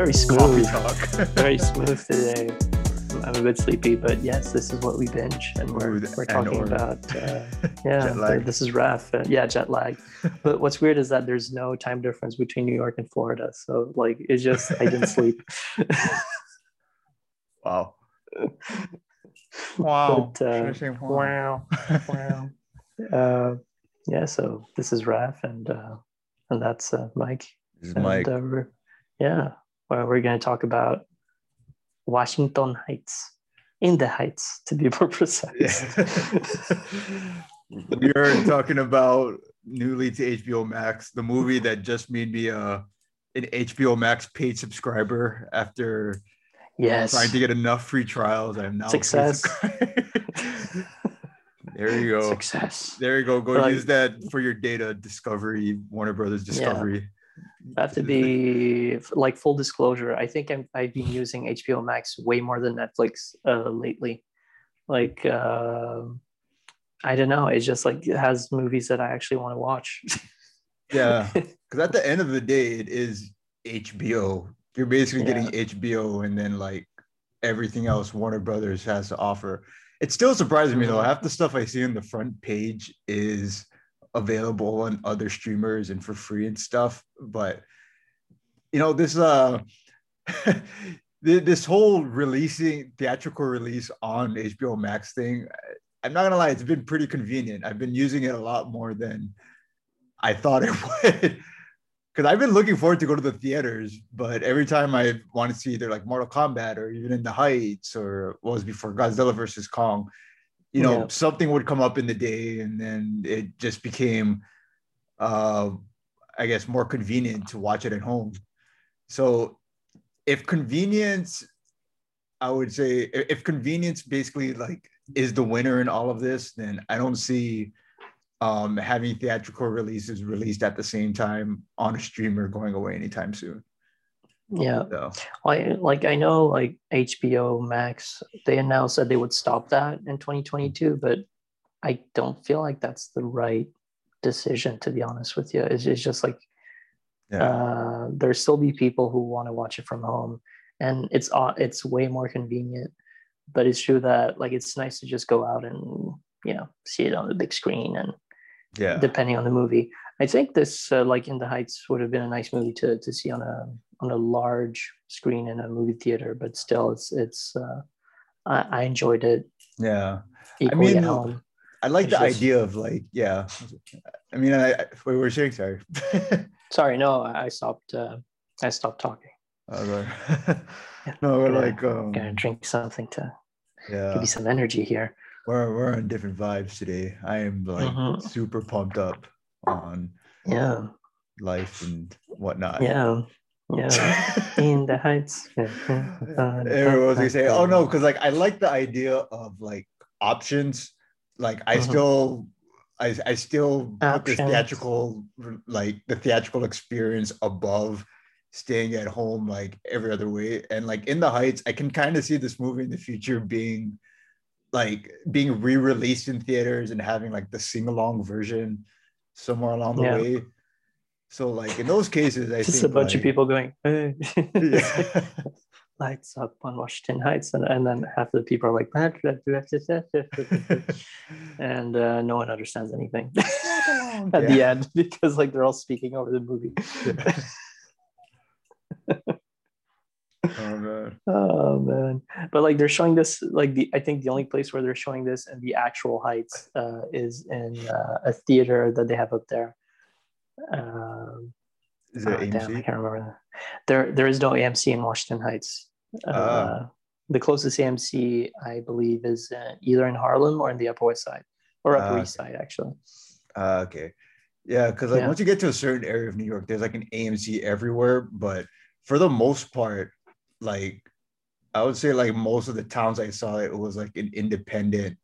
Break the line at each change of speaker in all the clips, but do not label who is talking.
very smooth.
talk.
Very smooth today. I'm a bit sleepy, but yes, this is what we binge, and we're, we're talking about uh, yeah. This is Raf. Uh, yeah, jet lag. But what's weird is that there's no time difference between New York and Florida, so like it's just I didn't sleep.
wow. Wow.
But, uh,
Should I say wow?
wow, wow. Uh, yeah, so this is Raf, and uh, and that's uh, Mike.
This is
And,
Mike.
yeah, well, we're going to talk about Washington Heights, in the Heights, to be more precise.
we are talking about newly to HBO Max, the movie that just made me uh, an HBO Max paid subscriber after
yes.
trying to get enough free trials. I am now a
Success.
there you go.
Success.
There you go. Go
Like-
use that for your data discovery, Warner Brothers Discovery.
I have to be like full disclosure. I think I'm, I've been using HBO Max way more than Netflix uh, lately. Like, uh, I don't know. It's just like it has movies that I actually want to watch.
Yeah. Because at the end of the day, it is HBO. You're basically
Yeah.
getting HBO and then like everything else Warner Brothers has to offer. It still surprises me though.
Mhm.
Half the stuff I see on the front page is available on other streamers and for free and stuff. But you know, this uh th- this whole releasing theatrical release on HBO Max thing, I'm not gonna lie, it's been pretty convenient. I've been using it a lot more than I thought it would. Because I've been looking forward to go to the theaters, but every time I want to see either like Mortal Kombat or even in the Heights or what was before Godzilla versus Kong, you know,
Yeah.
something would come up in the day and then it just became, uh, I guess, more convenient to watch it at home. So if convenience, I would say, if if convenience basically like is the winner in all of this, then I don't see um, having theatrical releases released at the same time on a streamer going away anytime soon.
Yeah.
So
I like I know like HBO Max they announced that they would stop that in 2022, but I don't feel like that's the right decision to be honest with you. It's, it's just like
yeah,
uh, there still be people who want to watch it from home, and it's uh, it's way more convenient. But it's true that like it's nice to just go out and you know see it on the big screen and
yeah,
depending on the movie. I think this, uh, like in the Heights, would have been a nice movie to, to see on a on a large screen in a movie theater. But still, it's it's. Uh, I, I enjoyed it
yeah.
I
mean. I like
It's
the
just-
idea of like, yeah. I mean, I, I we're saying sorry.
Sorry, no, I stopped. Uh, I stopped talking.
Okay. no, we're
Gonna-
like, um,
Gonna drink something to
yeah,
give you some energy here.
we're we're on different vibes today. I am like
Mhm.
super pumped up on
Yeah,
life and whatnot.
yeah, yeah. in the Heights.
Everyone was gonna say, "Oh no," because like I like the idea of like options. Like I
Mhm.
still, I I still put
the
theatrical, like the theatrical experience above staying at home like every other way. And like in the Heights, I can kind of see this movie in the future being like being re-released in theaters and having like the sing-along version somewhere along the
Yeah.
way. So like in those cases, I
Just
think
a bunch of people going, hey.
Yeah.
lights up on Washington Heights, and, and then half the people are like, and uh, no one understands anything at the end because like they're all speaking over the movie.
Oh man.
oh man! But like they're showing this, like the I think the only place where they're showing this in the actual Heights uh, is in uh, a theater that they have up there. Um,
Is
oh,
it
damn, I can't remember. that. There, there is no AMC in Washington Heights. Uh,
Ah.
The closest AMC, I believe, is uh, either in Harlem or in the Upper West Side, or Upper
Ah,
East Side, actually.
Uh, okay. Yeah, because like
Yeah.
once you get to a certain area of New York, there's like an AMC everywhere. But for the most part, like I would say like most of the towns I saw, it was like an independent,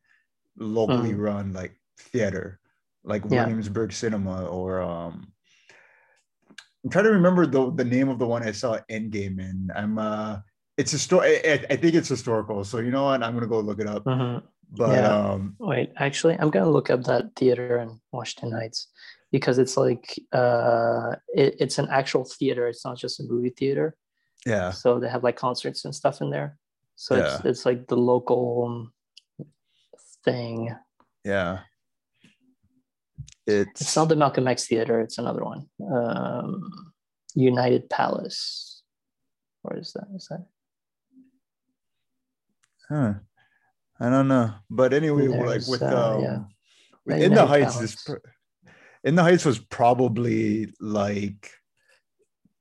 locally
Mm.
run like theater, like
Yeah.
Williamsburg Cinema or um I'm trying to remember the the name of the one I saw Endgame in. I'm uh it's a story. I, I think it's historical. So you know what? I'm gonna go look it up.
Mhm.
But
Yeah.
um
Wait, actually, I'm gonna look up that theater in Washington Heights because it's like uh, it, it's an actual theater. It's not just a movie theater.
Yeah.
So they have like concerts and stuff in there. So it's
Yeah.
it's like the local thing.
Yeah. It's,
It's not the Malcolm X Theater. It's another one. Um, United Palace. Where is that? Is that?
huh. I don't know. But anyway, like with
uh,
um
yeah.
in the heights
Palace.
pr- in the heights was probably like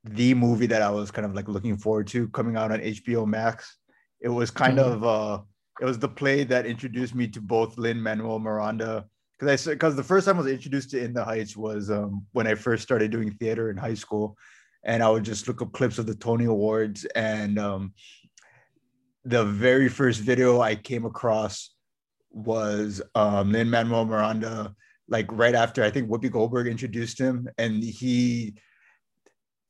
the movie that I was kind of like looking forward to coming out on HBO Max. It was kind
Mhm.
of uh it was the play that introduced me to both Lin Manuel Miranda because I said because the first time I was introduced to In the Heights was um, when I first started doing theater in high school, and I would just look up clips of the Tony Awards and um, the very first video I came across was um, Lin Manuel Miranda, like right after I think Whoopi Goldberg introduced him, and he,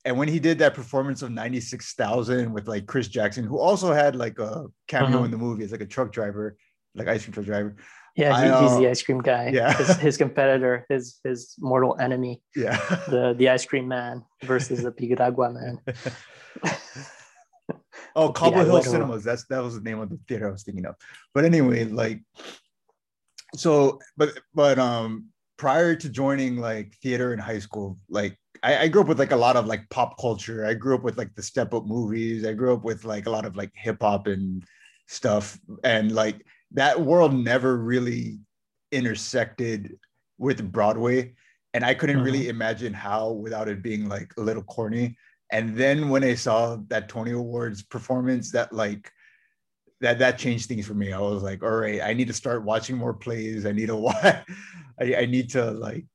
and when he did that performance of ninety six thousand with like Chris Jackson, who also had like a cameo
Mhm.
in the movie as like a truck driver, like ice cream truck driver.
Yeah,
I,
he, he's
uh,
the ice cream guy.
yeah.
His, his competitor, his his mortal enemy,
Yeah.
the the ice cream man versus the Piguragua man.
oh, Cobble Hill. Cinemas. That's that was the name of the theater I was thinking of. But anyway, like, so, but but um, prior to joining like theater in high school, like I, I grew up with like a lot of like pop culture. I grew up with like the Step Up movies. I grew up with like a lot of like hip hop and stuff, and like that world never really intersected with Broadway. And I couldn't really mm-hmm. imagine how without it being like a little corny. And then when I saw that Tony Awards performance, that like that that changed things for me. I was like, all right, I need to start watching more plays. I need to watch. I, I need to like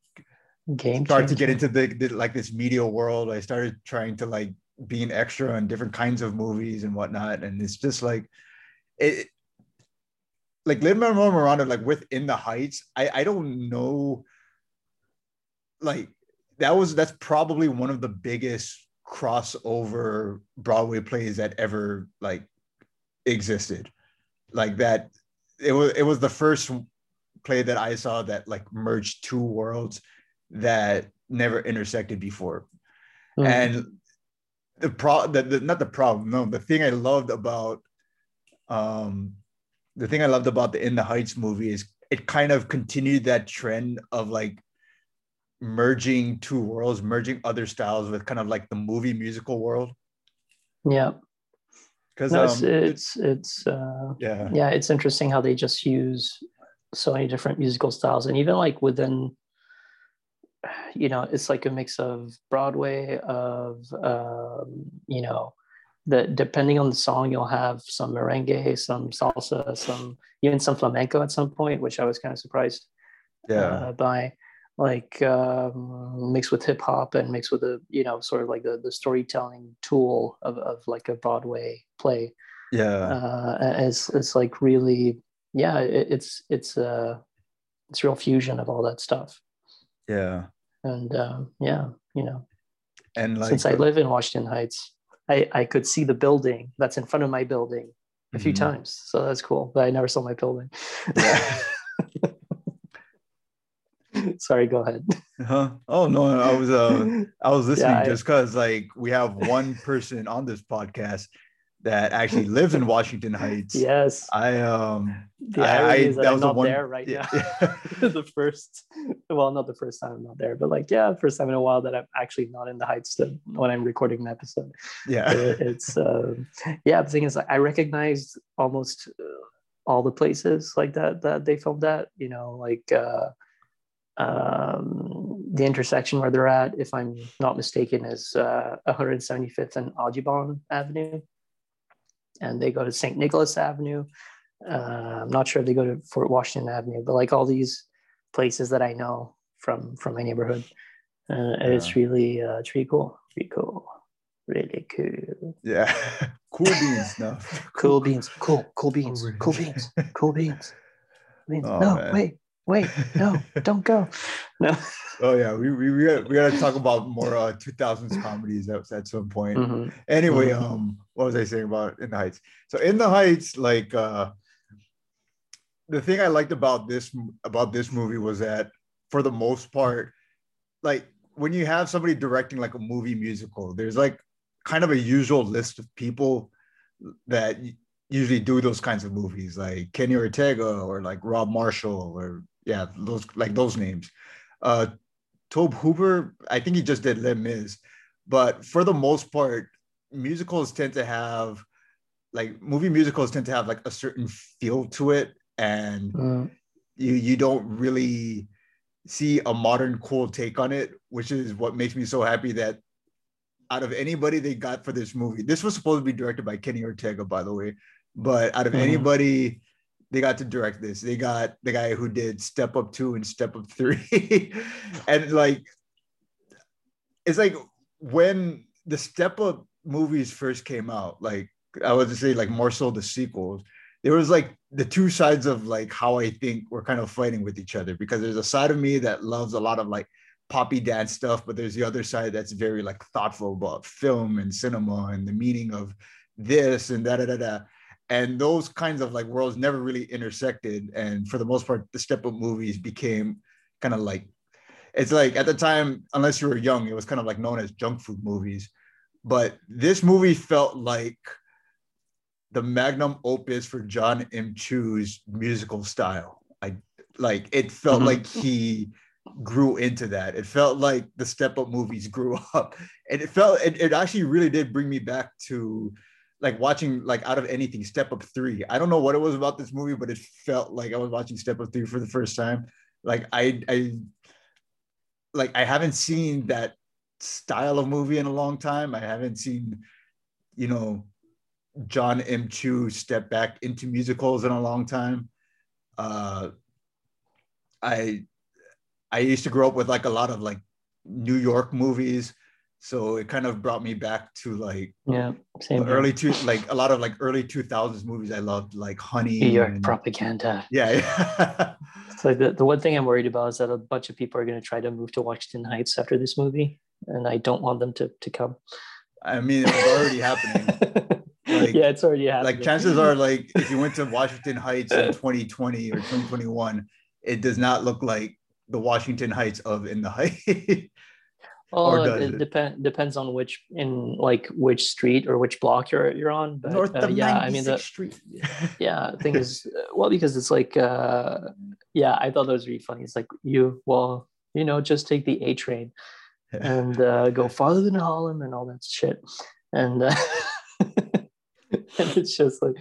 Game
start to get into the, the like this media world. I started trying to like be an extra on different kinds of movies and whatnot. And it's just like it like Lin Manuel Miranda, like within the heights, I, I don't know like that was that's probably one of the biggest crossover Broadway plays that ever like existed. Like that it was it was the first play that I saw that like merged two worlds that never intersected before.
Mm.
And the pro the, the not the problem, no, the thing I loved about um the thing I loved about the In the Heights movie is it kind of continued that trend of like merging two worlds, merging other styles with kind of like the movie musical world.
yeah,
Because
no, it's
um,
it's it's uh,
yeah,
yeah, it's interesting how they just use so many different musical styles, and even like within, you know, it's like a mix of Broadway, of um, you know, that depending on the song, you'll have some merengue, some salsa, some even some flamenco at some point, which I was kind of surprised
yeah,
uh, by. Like um, mixed with hip hop and mixed with a you know sort of like the, the storytelling tool of, of like a Broadway play.
yeah,
Uh, it's it's like really yeah it, it's it's uh it's real fusion of all that stuff
yeah.
and um, yeah you know
And like
since I live in Washington Heights I I could see the building that's in front of my building a few
Mhm.
times so that's cool but I never saw my building.
Yeah.
Sorry, go ahead.
Huh? Oh no, I was uh I was listening
I-
just because like we have one person on this podcast that actually lives in Washington Heights.
yes.
I um
The
I- I-
that,
that
I'm
was the
not
one-
there right
yeah.
now. the first, well, not the first time I'm not there, but like, yeah, first time in a while that I'm actually not in the Heights to, when I'm recording an episode.
yeah.
It- it's, um, yeah, the thing is, I recognized almost uh, all the places like that that they filmed at, you know, like uh, um, the intersection where they're at, if I'm not mistaken, is uh, 175th and Audubon Avenue. And they go to St. Nicholas Avenue. Uh, I'm not sure if they go to Fort Washington Avenue, but like all these places that I know from from my neighborhood, uh, it's really uh, it's really cool, really cool, really cool.
Yeah. cool beans No,
Cool beans, cool, cool beans,
Cool
cool
beans.
beans, cool beans. beans.
Oh,
no,
man.
wait, wait, no, don't go. No.
Oh yeah, we we we gotta, we gotta talk about more uh 2000s comedies at, at some point.
Mhm.
Anyway,
Mhm.
um, what was I saying about In the Heights? So In the Heights, like uh the thing I liked about this about this movie was that for the most part, like when you have somebody directing like a movie musical, there's like kind of a usual list of people that usually do those kinds of movies, like Kenny Ortega or like Rob Marshall or yeah, those like those names. Uh, Tom Hooper, I think he just did Les Mis, but for the most part, musicals tend to have like movie musicals tend to have like a certain feel to it, and mm. you you don't really see a modern cool take on it, which is what makes me so happy that out of anybody they got for this movie, this was supposed to be directed by Kenny Ortega, by the way, but out of mm-hmm. anybody they got to direct this, they got the guy who did Step Up Two and Step Up Three, and like it's like when the Step Up movies first came out, like I would say, like more so the sequels there was like the two sides of like how I think we're kind of fighting with each other. Because there's a side of me that loves a lot of like poppy dance stuff, but there's the other side that's very like thoughtful about film and cinema and the meaning of this and da da da da. And those kinds of like worlds never really intersected. And for the most part, the step up movies became kind of like it's like at the time, unless you were young, it was kind of like known as junk food movies. But this movie felt like the magnum opus for John M. Chu's musical style. I like it felt mm-hmm. like he grew into that. It felt like the step up movies grew up. And it felt it, it actually really did bring me back to like watching like out of anything step up three i don't know what it was about this movie but it felt like i was watching step up three for the first time like i i like i haven't seen that style of movie in a long time i haven't seen you know John M. Chu step back into musicals in a long time. Uh, I I used to grow up with like a lot of like New York movies, so it kind of brought me back to like
yeah, same
early two like a lot of like early two thousands movies I loved like Honey,
New York and, propaganda.
Yeah, yeah.
so the the one thing I'm worried about is that a bunch of people are going to try to move to Washington Heights after this movie, and I don't want them to to come.
I mean, it's already happening.
Like, yeah, it's already happening.
Like chances are, like if you went to Washington Heights in 2020 or 2021, it does not look like the Washington Heights of in the Heights.
Oh, it, it, depends depends on which in like which street or which block you're you're on. But North uh, yeah, I mean the street. yeah, thing is well because it's like uh yeah, I thought that was really funny. It's like you well, you know, just take the A train and uh, go farther than Harlem and all that shit. And uh, and it's just like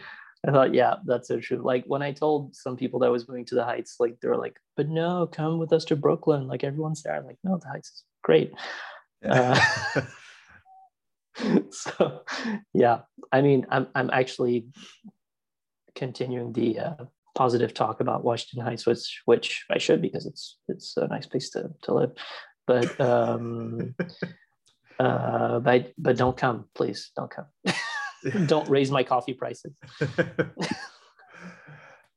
I thought, yeah, that's so true. Like when I told some people that I was moving to the Heights, like they were like, "But no, come with us to Brooklyn. Like everyone's there." I'm like, "No, the Heights is great." Uh, so, yeah, I mean, I'm I'm actually continuing the uh, positive talk about Washington Heights, which which I should because it's it's a nice place to to live. But um, uh, but but don't come, please, don't come. don't raise my coffee prices.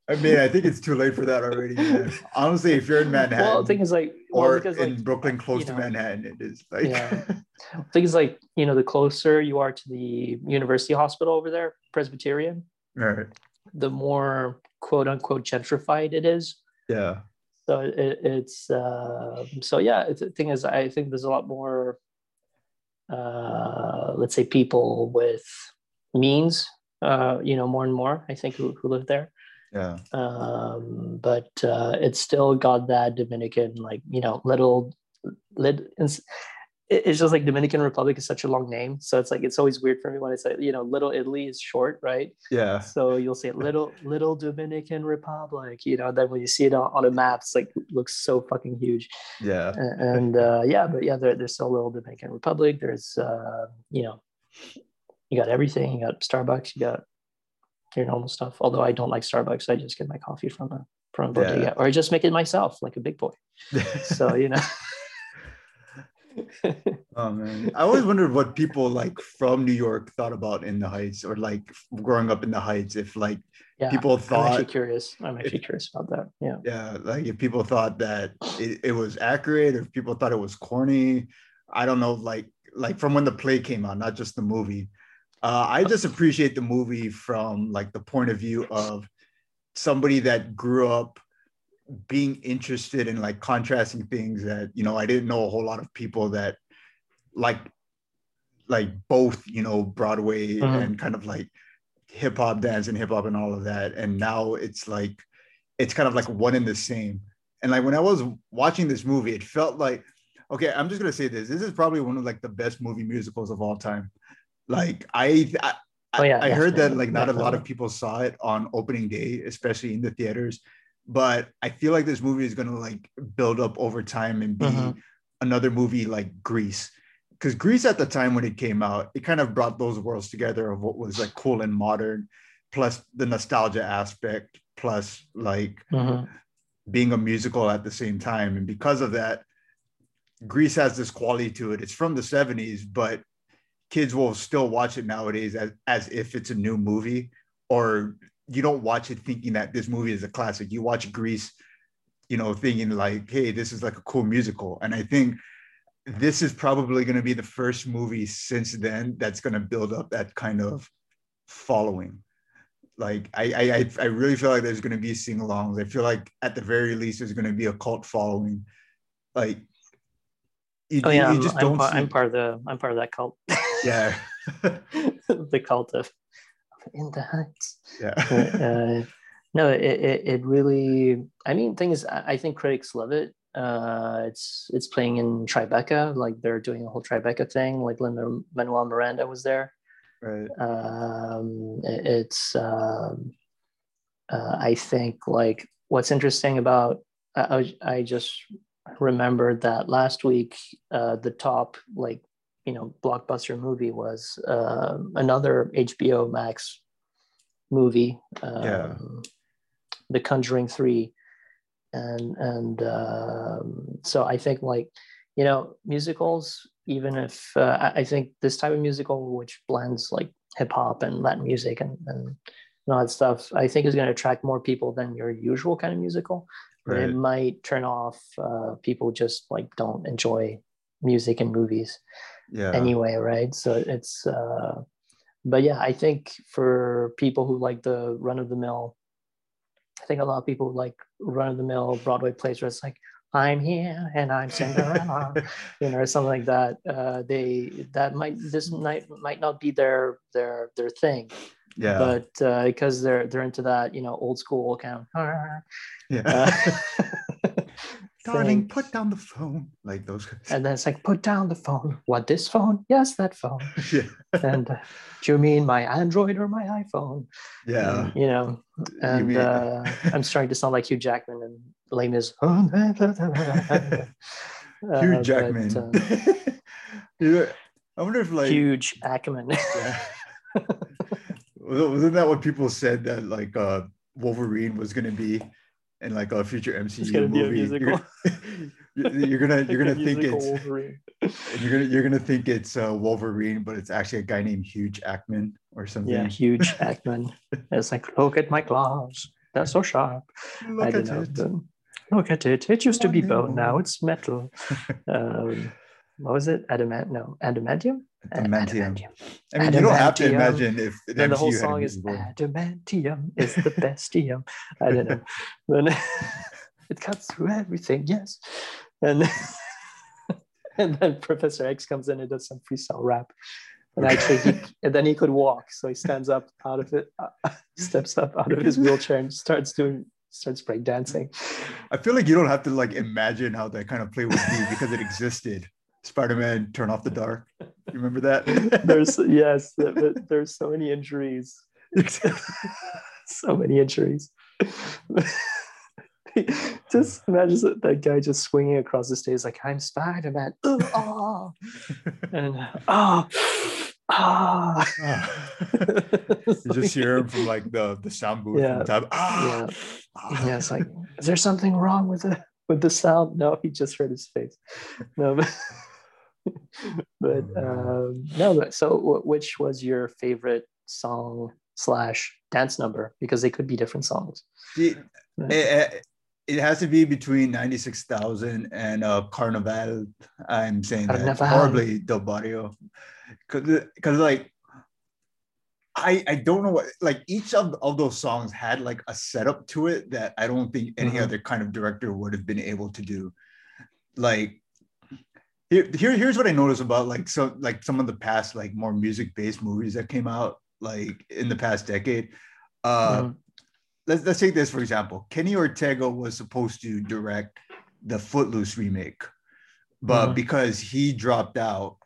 I mean, I think it's too late for that already. Man. Honestly, if you're in Manhattan,
well, the thing is like,
well,
or
in like, Brooklyn, close to know, Manhattan, it is like.
yeah. The thing is like, you know, the closer you are to the university hospital over there, Presbyterian,
right.
the more quote unquote gentrified it is.
Yeah.
So it, it's uh, so yeah. The thing is, I think there's a lot more, uh, let's say, people with means, uh, you know, more and more, I think, who, who live there.
Yeah.
Um, but uh, it's still got that Dominican, like, you know, little, lit, it's just like Dominican Republic is such a long name. So it's like, it's always weird for me when I say, you know, little Italy is short, right?
Yeah.
So you'll say little, little Dominican Republic, you know, then when you see it on, on a map, it's like, looks so fucking huge.
Yeah.
And, uh, yeah, but yeah, there, there's still a little Dominican Republic. There's, uh, you know, you got everything. You got Starbucks. You got your normal stuff. Although I don't like Starbucks, I just get my coffee from a from a bodega, yeah. or I just make it myself, like a big boy. so you know.
oh man, I always wondered what people like from New York thought about in the Heights, or like growing up in the Heights. If like yeah, people thought,
I'm actually curious. I'm actually if, curious about that. Yeah,
yeah, like if people thought that it, it was accurate, or if people thought it was corny. I don't know, like like from when the play came out, not just the movie. Uh, I just appreciate the movie from like the point of view of somebody that grew up being interested in like contrasting things that you know I didn't know a whole lot of people that like like both you know broadway
Mhm.
and kind of like hip hop dance and hip hop and all of that. And now it's like it's kind of like one and the same. And like when i was watching this movie it felt like okay i'm just gonna say this. This is probably one of like the best movie musicals of all time like i i,
Oh, yeah,
I heard that like not a lot of people saw it on opening day especially in the theaters but i feel like this movie is gonna like build up over time and be
Mhm.
another movie like grease because grease at the time when it came out it kind of brought those worlds together of what was like cool and modern plus the nostalgia aspect plus like
Mhm.
being a musical at the same time. And because of that, Grease has this quality to it. It's from the 70s, but kids will still watch it nowadays as, as if it's a new movie, or you don't watch it thinking that this movie is a classic. You watch Grease, you know, thinking like, hey, this is like a cool musical. And I think this is probably going to be the first movie since then that's going to build up that kind of following like I, I I- really feel like there's going to be sing-alongs. I feel like at the very least there's going to be a cult following. Like you,
Oh yeah,
you
I'm,
just
I'm,
don't
part,
see-
I'm part of the I'm part of that cult.
yeah
the cult of in the heights.
yeah
uh, no, it, it it really. I mean, thing is, I think critics love it. Uh, it's it's playing in Tribeca, like they're doing a whole Tribeca thing. Like Lin Manuel Miranda was there.
right
Um, it- it's um, uh, I think like what's interesting about I, I I just remembered that last week uh, the top like you know blockbuster movie was uh, another HBO Max movie, um,
Yeah.
The Conjuring Three, and and um, so I think like you know musicals even if uh, I, think this type of musical which blends like hip hop and Latin music and, and all that stuff I think is going to attract more people than your usual kind of musical.
Right
it might turn off uh, people just like don't enjoy music and movies
yeah.
anyway right? So it's uh but yeah i think for people who like the run of the mill i think a lot of people like run of the mill broadway plays where it's like i'm here and i'm cinderella you know or something like that. Uh they that might this might might not be their their their thing.
Yeah.
But uh because they're they're into that you know old school kind of
yeah.
Uh,
darling put down the phone like those Guys.
and then it's like put down the phone. What this phone? Yes that phone.
Yeah.
And uh, do you mean my android or my iphone?
Yeah.
And, you know
You
and
mean-
uh, i'm starting to sound like hugh jackman and lame is
Hugh
but,
Jackman.
uh,
yeah I wonder if like
huge ackman
Yeah. Wasn't that what people said that like uh Wolverine was gonna be in like a future MCU
It's gonna be a
movie?
musical.
You're gonna, you're gonna you're gonna think it's
Wolverine.
you're gonna you're gonna think it's uh, Wolverine, but it's actually a guy named Huge Ackman or something.
yeah huge ackman it's like look at my claws they're so sharp I
Look
don't
at
know.
it.
Look at it. It used to be
Wonderful.
bone. Now it's metal. um, what was it? Adamant? No, adamantium.
Adamantium. I mean, you don't have to imagine if the
Then the whole
MCU had a
song is adamantium is the bestium. I don't know. Then it cuts through everything. Yes, and and then Professor X comes in and does some freestyle rap. And actually, he, and then he could walk, so he stands up out of it, uh, steps up out of his wheelchair, and starts doing starts break dancing.
I feel like you don't have to like imagine how that kind of play would be because it existed. Spider-Man, turn off the dark. You remember that?
There's yes, th- th- there's so many injuries, so many injuries. just imagine that- that guy just swinging across the stage like I'm Spider-Man. Ooh, oh. and ah ah.
you just hear him from like the the sound booth
Yeah.
from time. Ah,
yeah, it's like, is there something wrong with the with the sound? No, he just hurt his face. No, but but um, no. But so, wh- which was your favorite song slash dance number? Because they could be different songs.
See, it, it has to be between 96,000 and uh, Carnival. I'm saying that
Carnaval.
horribly del barrio. Because, like, I, I don't know what, like, each of, of those songs had like a setup to it that I don't think any
Mhm.
other kind of director would have been able to do. Like, here, here here's what I noticed about like so like some of the past like more music based movies that came out like in the past decade. Uh, mm-hmm. Let's let's take this for example. Kenny Ortega was supposed to direct the Footloose remake, but mm-hmm. because he dropped out,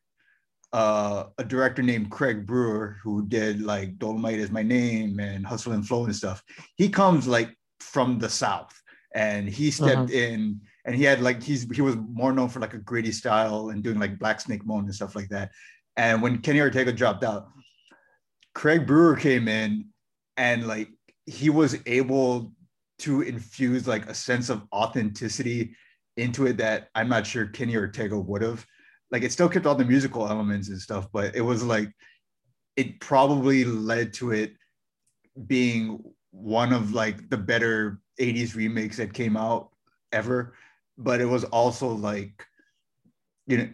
uh, a director named Craig Brewer who did like Dolemite is my name and Hustle and Flow and stuff. He comes like from the South, and he stepped mm-hmm. in and he had like he's he was more known for like a gritty style and doing like Black Snake Moan and stuff like that. And when Kenny Ortega dropped out, Craig Brewer came in and like he was able to infuse like a sense of authenticity into it that I'm not sure Kenny Ortega would have. Like it still kept all the musical elements and stuff, but it was like it probably led to it being one of like the better 80s remakes that came out ever but it was also like you know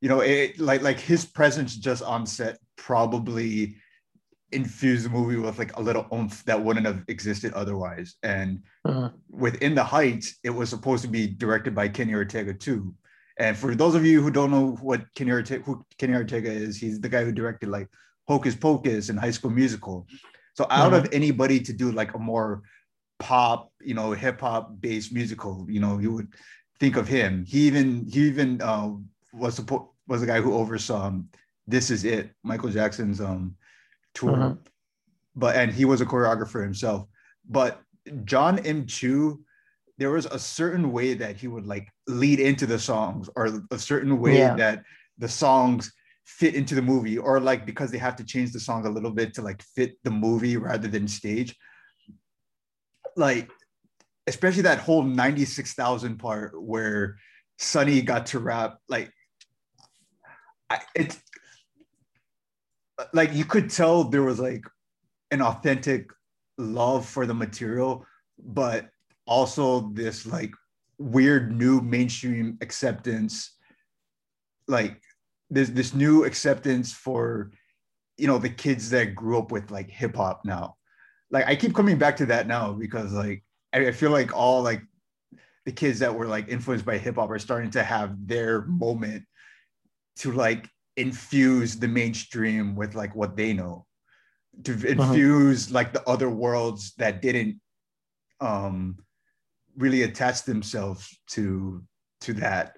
you know it like like his presence just on set probably infused the movie with like a little oomph that wouldn't have existed otherwise and uh-huh. within the heights it was supposed to be directed by kenny ortega too and for those of you who don't know what kenny ortega who kenny ortega is he's the guy who directed like hocus pocus and high school musical so out uh-huh. of anybody to do like a more pop you know hip hop based musical you know you would think of him. He even he even uh, was support was the guy who oversaw um, "This Is It," Michael Jackson's um, tour, uh-huh. but and he was a choreographer himself. But John M. Chu, there was a certain way that he would like lead into the songs, or a certain way yeah. that the songs fit into the movie, or like because they have to change the songs a little bit to like fit the movie rather than stage. Like especially that whole 96,000 part where Sonny got to rap, like, it's like you could tell there was like an authentic love for the material, but also this like weird new mainstream acceptance, like there's this new acceptance for you know the kids that grew up with like hip hop now. Like I keep coming back to that now because like I feel like all like the kids that were like influenced by hip hop are starting to have their moment to like infuse the mainstream with like what they know. To uh-huh. infuse uh-huh. like the other worlds that didn't um really attach themselves to to that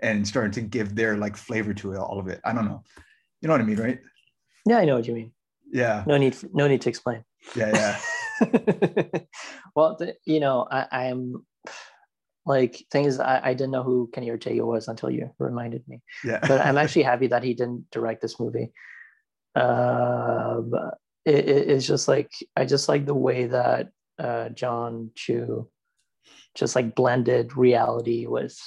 and starting to give their like flavor to it all of it. I don't know. You know what i mean right?
Yeah i know what you mean.
Yeah.
No need no need to explain.
Yeah yeah
well, the, you know, I, am like things I, I didn't know who Kenny Ortega was until you reminded me.
Yeah.
but I'm actually happy that he didn't direct this movie. Uh, it, it's just like I just like the way that uh, John Chu just like blended reality with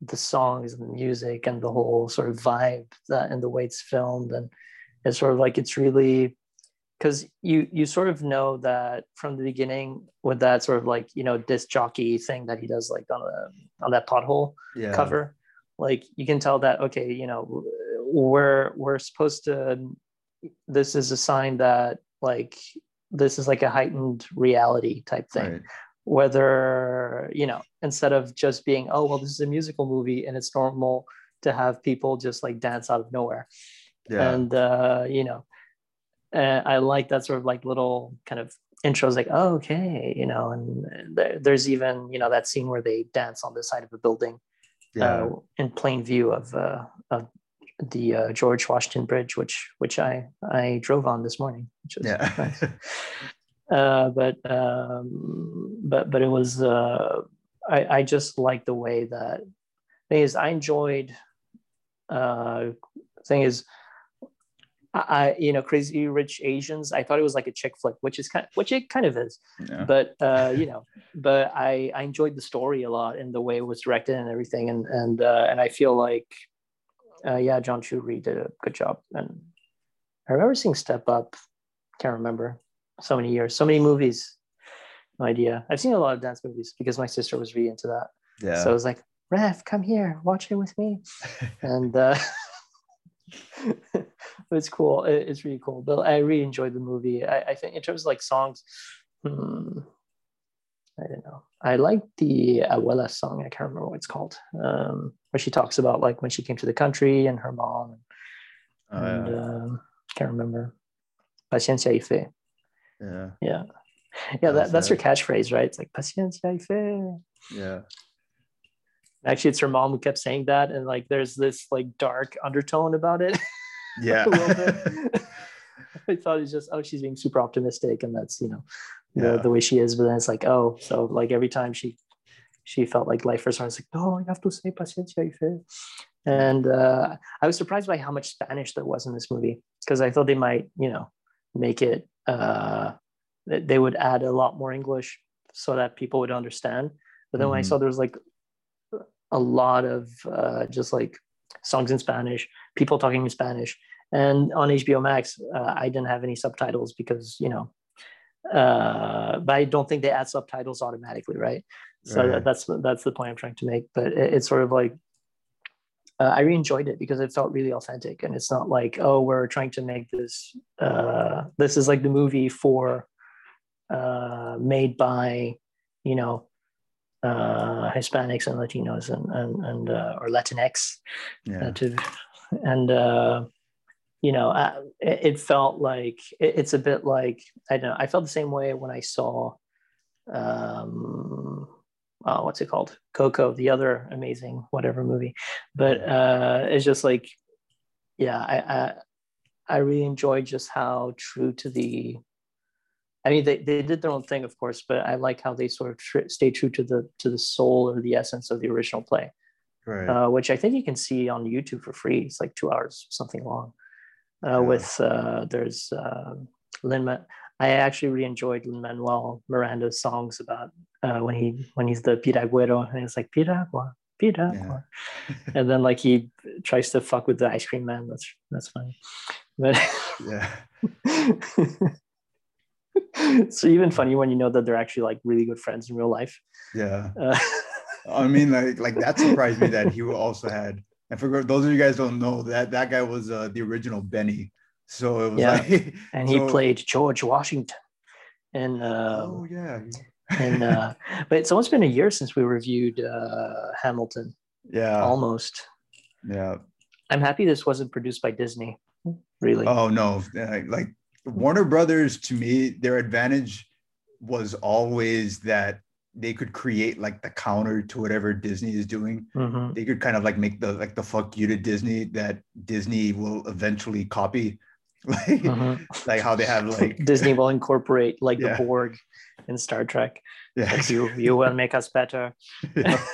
the songs and the music and the whole sort of vibe that and the way it's filmed and it's sort of like it's really because you you sort of know that from the beginning with that sort of like you know disc jockey thing that he does like on the on that pothole yeah. cover like you can tell that okay you know we're we're supposed to this is a sign that like this is like a heightened reality type thing right. whether you know instead of just being oh well this is a musical movie and it's normal to have people just like dance out of nowhere yeah. and uh you know uh, I like that sort of like little kind of intros, like, oh, okay, you know, and there, there's even, you know, that scene where they dance on the side of a building yeah. uh, in plain view of, uh, of the uh, George Washington Bridge, which which I I drove on this morning, which was yeah. nice. uh, but um, but but it was uh, I I just like the way that thing is I enjoyed. Uh, thing is I, you know, Crazy Rich Asians. I thought it was like a chick flick, which is kind, of, which it kind of is. Yeah. But uh, you know, but I I enjoyed the story a lot and the way it was directed and everything, and and uh, and I feel like, uh, yeah, John Chu Lee did a good job. And I remember seeing Step Up. Can't remember so many years, so many movies. No idea. I've seen a lot of dance movies because my sister was really into that. Yeah. So I was like, Ref, come here, watch it with me, and. Uh, it's cool. it's really cool. But I really enjoyed the movie. I, I, think in terms of like songs, hmm, I don't know. I like the Abuela song. I can't remember what it's called. Um, where she talks about like when she came to the country and her mom. And,
Oh,
and
yeah.
um, can't remember. Paciencia y fe.
yeah,
Yeah. Yeah,
That's
that, that's her catchphrase, right? It's like paciencia y fe.
yeah,
Actually, it's her mom who kept saying that, and like there's this like dark undertone about it.
yeah.
a little bit. I thought it's just oh she's being super optimistic and that's you know
Yeah.
the, the way she is but then it's like oh so like every time she she felt like life was hard it's like no you have to say paciencia y fe and uh, I was surprised by how much Spanish there was in this movie because I thought they might you know make it uh, they would add a lot more English so that people would understand but then when I
Mhm.
saw there was like a lot of uh, just like songs in Spanish people talking in Spanish and on HBO Max, uh, I didn't have any subtitles because you know, uh, but I don't think they add subtitles automatically, right? So
Right.
that's that's the point I'm trying to make. But it, it's sort of like uh, I really enjoyed it because it felt really authentic, and it's not like oh we're trying to make this. Uh, this is like the movie for uh, made by you know uh, Hispanics and Latinos and and, and uh, or Latinx
yeah.
to and uh you know uh, it, it felt like it, it's a bit like i don't know i felt the same way when i saw um oh, what's it called coco the other amazing whatever movie but uh it's just like yeah i i, I really enjoyed just how true to the I mean, they, they did their own thing, of course, but I like how they sort of tr- stay true to the to the soul or the essence of the original play
Right.
uh, which I think you can see on YouTube for free. It's like two hours, something long. Uh,
Yeah.
With uh, there's uh, Lin. I actually really enjoyed Lin Manuel Miranda's songs about uh, when he when he's the Piragüero and it's like Piragua, Piragua, and then like he tries to fuck with the ice cream man. That's that's funny, but
yeah.
it's even funny when you know that they're actually like really good friends in real life.
Yeah.
Uh,
I mean, like, like that surprised me that he also had. And for those of you guys don't know that that guy was uh, the original Benny. So it was
Yeah.
like,
and he
so-
played George Washington, and uh,
oh yeah,
and uh, but it's almost been a year since we reviewed uh, Hamilton.
yeah,
Almost.
yeah.
I'm happy this wasn't produced by Disney. Really.
Oh no, like Warner Brothers to me, their advantage was always that they could create like the counter to whatever Disney is doing.
Mhm.
They could kind of like make the like the fuck you to Disney that Disney will eventually copy. Like,
Mhm.
like how they have like
Disney will incorporate like
Yeah.
the Borg in Star Trek.
yeah,
Like, you you will make us better.
yeah.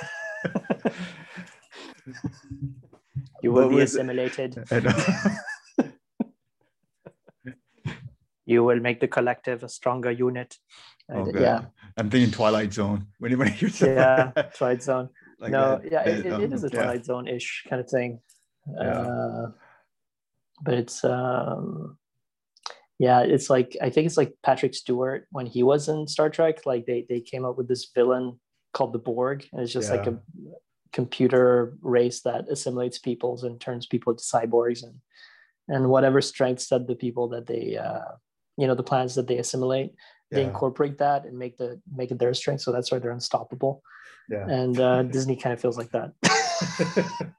You will
What
be
was it?
assimilated. You will make the collective a stronger unit. And,
God.
yeah,
I'm thinking Twilight Zone. When anybody hears
yeah, Twilight Zone.
like
no,
that-
yeah, it,
that,
it- it
um,
is a
yeah.
Twilight Zone-ish kind of thing.
Yeah.
Uh, but it's um, yeah, it's like I think it's like Patrick Stewart when he was in Star Trek. Like they they came up with this villain called the Borg, and it's just like a computer race that assimilates peoples and turns people into cyborgs and and whatever strengths that the people that they uh, you know the plans that they assimilate they
Yeah.
incorporate that and make the make it their strength so that's why they're unstoppable
Yeah.
and uh, disney kind of feels like that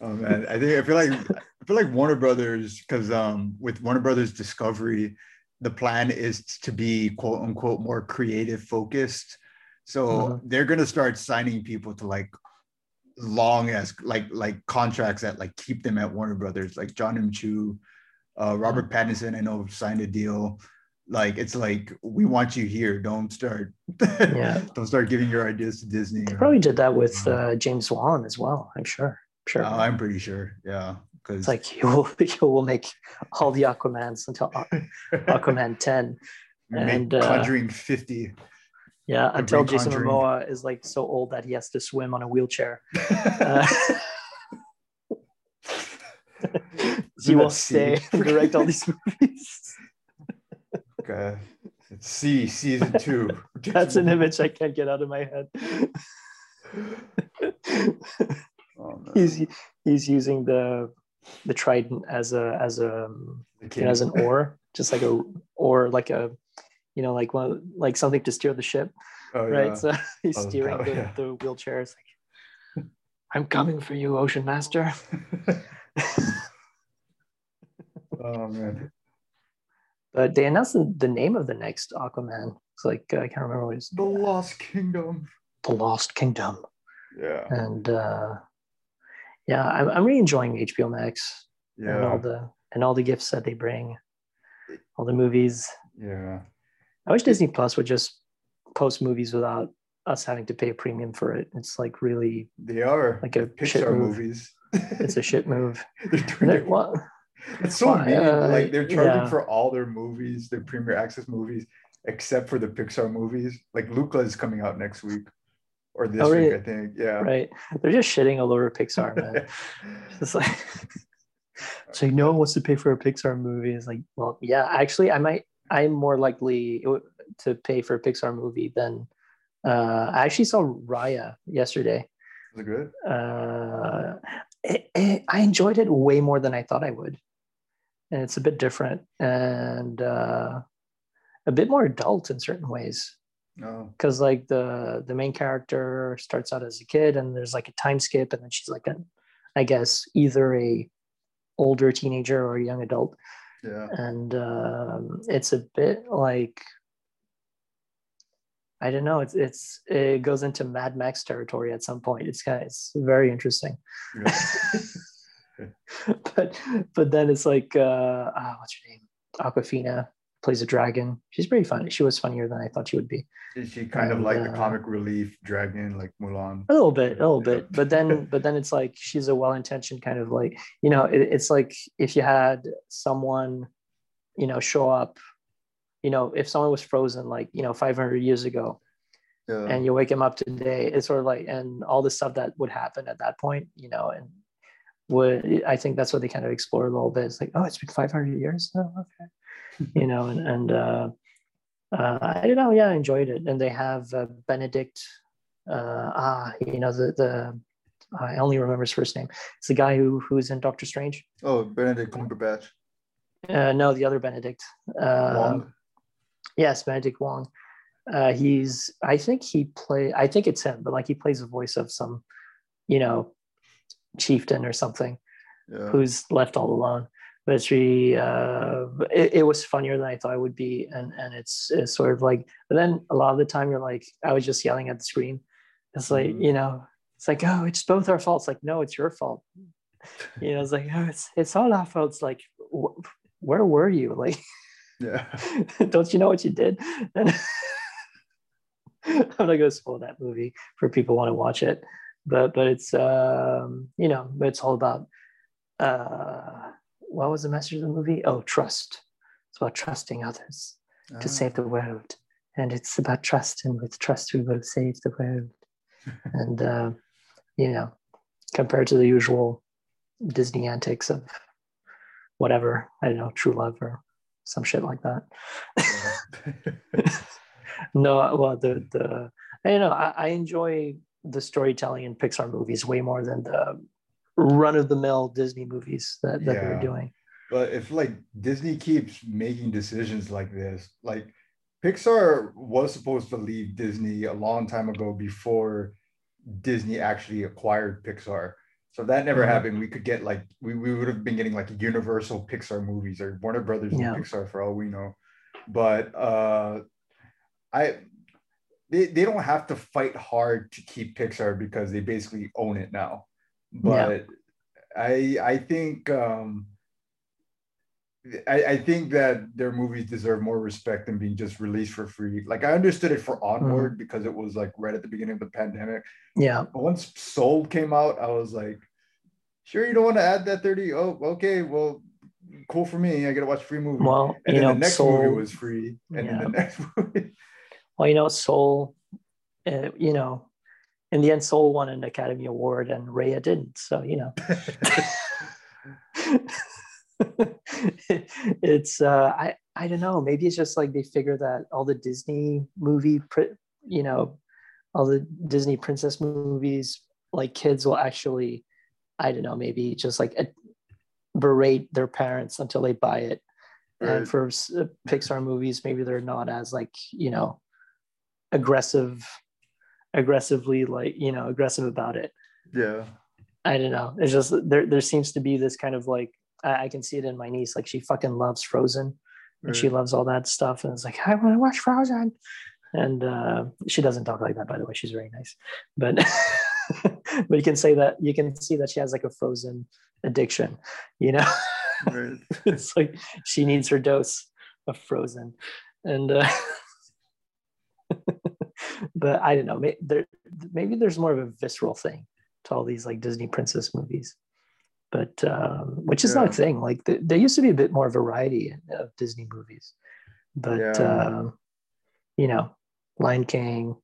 oh man, I think I feel like I feel like Warner Brothers because um with Warner Brothers Discovery, the plan is to be quote unquote more creative focused. So
Mhm.
they're gonna start signing people to like long as like like contracts that like keep them at Warner Brothers, like John M. Chu, uh, Robert Pattinson. I know signed a deal. Like it's like we want you here. Don't start.
Yeah.
Don't start giving your ideas to Disney.
they
or-
probably did that with uh, james wan as well i'm sure sure
Uh, I'm pretty sure. Yeah, because
it's like you will, you will make all the aquamans until aquaman 10 and, uh,
Conjuring 50.
yeah until jason
Conjuring.
momoa is like so old that he has to swim on a wheelchair uh, he will stay
See?
and direct all these movies
okay. It's C season two.
that's an image i can't get out of my head
Oh,
he's he's using the the trident as a as a
um,
you know, as an oar just like a or like a you know, like one like something to steer the ship,
Oh,
right?
yeah.
So he's
Oh,
steering
that-
the,
yeah.
the wheelchair. It's like, I'm coming for you, Ocean Master.
Oh man.
But they announced the, the name of the next Aquaman. It's like uh, I can't remember what it's
The Lost Kingdom.
the Lost Kingdom.
Yeah.
And uh, yeah, I'm, I'm really enjoying HBO Max Yeah. and all the and all the gifts that they bring, all the movies.
Yeah.
I wish Disney Plus would just post movies without us having to pay a premium for it. It's like really
They are
like a shit
Pixar
move.
movies.
It's a shit move.
They're doing
it-
it
well,
It's so mean.
uh,
like they're charging
yeah.
for all their movies, their premier access movies, except for the Pixar movies. Like Luca is coming out next week or this
Oh,
week. I think. Yeah.
right? They're just shitting all over Pixar, man. It's like, so no one wants to pay for a Pixar movie. It's like, well, yeah, actually, I might. I'm more likely to pay for a Pixar movie than. Uh, I actually saw Raya yesterday.
Is it good?
Uh, it, it, I enjoyed it way more than I thought I would, and it's a bit different and uh, a bit more adult in certain ways. Because like the the main character starts out as a kid and there's like a time skip and then she's like a i guess either a older teenager or a young adult.
Yeah.
and um, it's a bit like i don't know it's it's it goes into mad max territory at some point. It's kind of it's very interesting.
Yeah.
but but then it's like uh ah, what's her name? Awkwafina plays a dragon. She's pretty funny. She was funnier than i thought she would be.
Is she kind of
And,
like the
uh,
comic relief dragon, like Mulan?
a little bit a little bit. But then but then it's like she's a well-intentioned kind of like you know it, it's like if you had someone you know show up you know if someone was frozen like you know 500 years ago
Yeah.
and you wake him up today it's sort of like and all the stuff that would happen at that point you know and would i think that's what they kind of explore a little bit. It's like oh it's been 500 years? Oh, okay. You know and and uh, uh i don't know. Yeah i enjoyed it. And they have uh, benedict uh ah you know the the i only remember his first name. It's the guy who who's in doctor strange.
Oh, Benedict Cumberbatch.
uh no the other benedict. Uh
Wong.
Yes, Benedict Wong. Uh, he's, I think he play, I think it's him, but like he plays the voice of some, you know, chieftain or something
Yeah.
who's left all alone. But it's really, uh, it, it was funnier than I thought it would be, and and it's, it's sort of like, but then a lot of the time you're like, I was just yelling at the screen. It's like
Mhm.
you know, it's like oh, it's both our faults. Like no, it's your fault. You know, it's like oh, it's it's all our fault. It's like wh- where were you? Like
Yeah.
don't you know what you did? And I'm not gonna spoil that movie for people who want to watch it, but but it's um, you know it's all about uh, what was the message of the movie? Oh, trust. It's about trusting others to
Ah.
save the world, and it's about trust, and with trust we will save the world. and uh, you know, compared to the usual Disney antics of whatever I don't know, true love or some shit like that.
Yeah.
no, well, the the I don't know. I, I enjoy the storytelling in Pixar movies way more than the run of the mill Disney movies that, that they're doing.
But if like Disney keeps making decisions like this, like Pixar was supposed to leave Disney a long time ago before Disney actually acquired Pixar. So that never
Mhm.
happened. We could get like we, we would have been getting like Universal Pixar movies or Warner Brothers
Yeah.
and Pixar for all we know. But uh I they, they don't have to fight hard to keep Pixar because they basically own it now. But I I think um I, I think that their movies deserve more respect than being just released for free. Like I understood it for Onward because it was like right at the beginning of the pandemic.
Yeah,
But once Soul came out, I was like, sure you don't want to add that 30. Oh, okay, well, cool for me. I gotta watch free movie.
well,
and then
know,
the next
Soul.
movie was free. And then the next movie.
Well, you know, Soul. Uh, you know, in the end, Soul won an Academy Award and Raya didn't. So you know. it's uh i i don't know maybe it's just like they figure that all the disney movie you know all the disney princess movies like kids will actually i don't know maybe just like berate their parents until they buy it and for uh, Pixar movies, maybe they're not as like you know aggressive, aggressively like you know aggressive about it.
Yeah.
I don't know. It's just there. There seems to be this kind of like I, I can see it in my niece. Like she fucking loves Frozen, and she loves all that stuff. And it's like I want to watch Frozen, and uh, she doesn't talk like that. By the way, she's very nice, but but you can say that you can see that she has like a Frozen addiction. You know,
Right.
it's like she needs her dose of Frozen, and. Uh, but I don't know. Maybe, there, maybe there's more of a visceral thing to all these like Disney princess movies, but um, which is not
Yeah.
a thing. Like th- there used to be a bit more variety of Disney movies, but
Yeah.
um, you know, Lion King,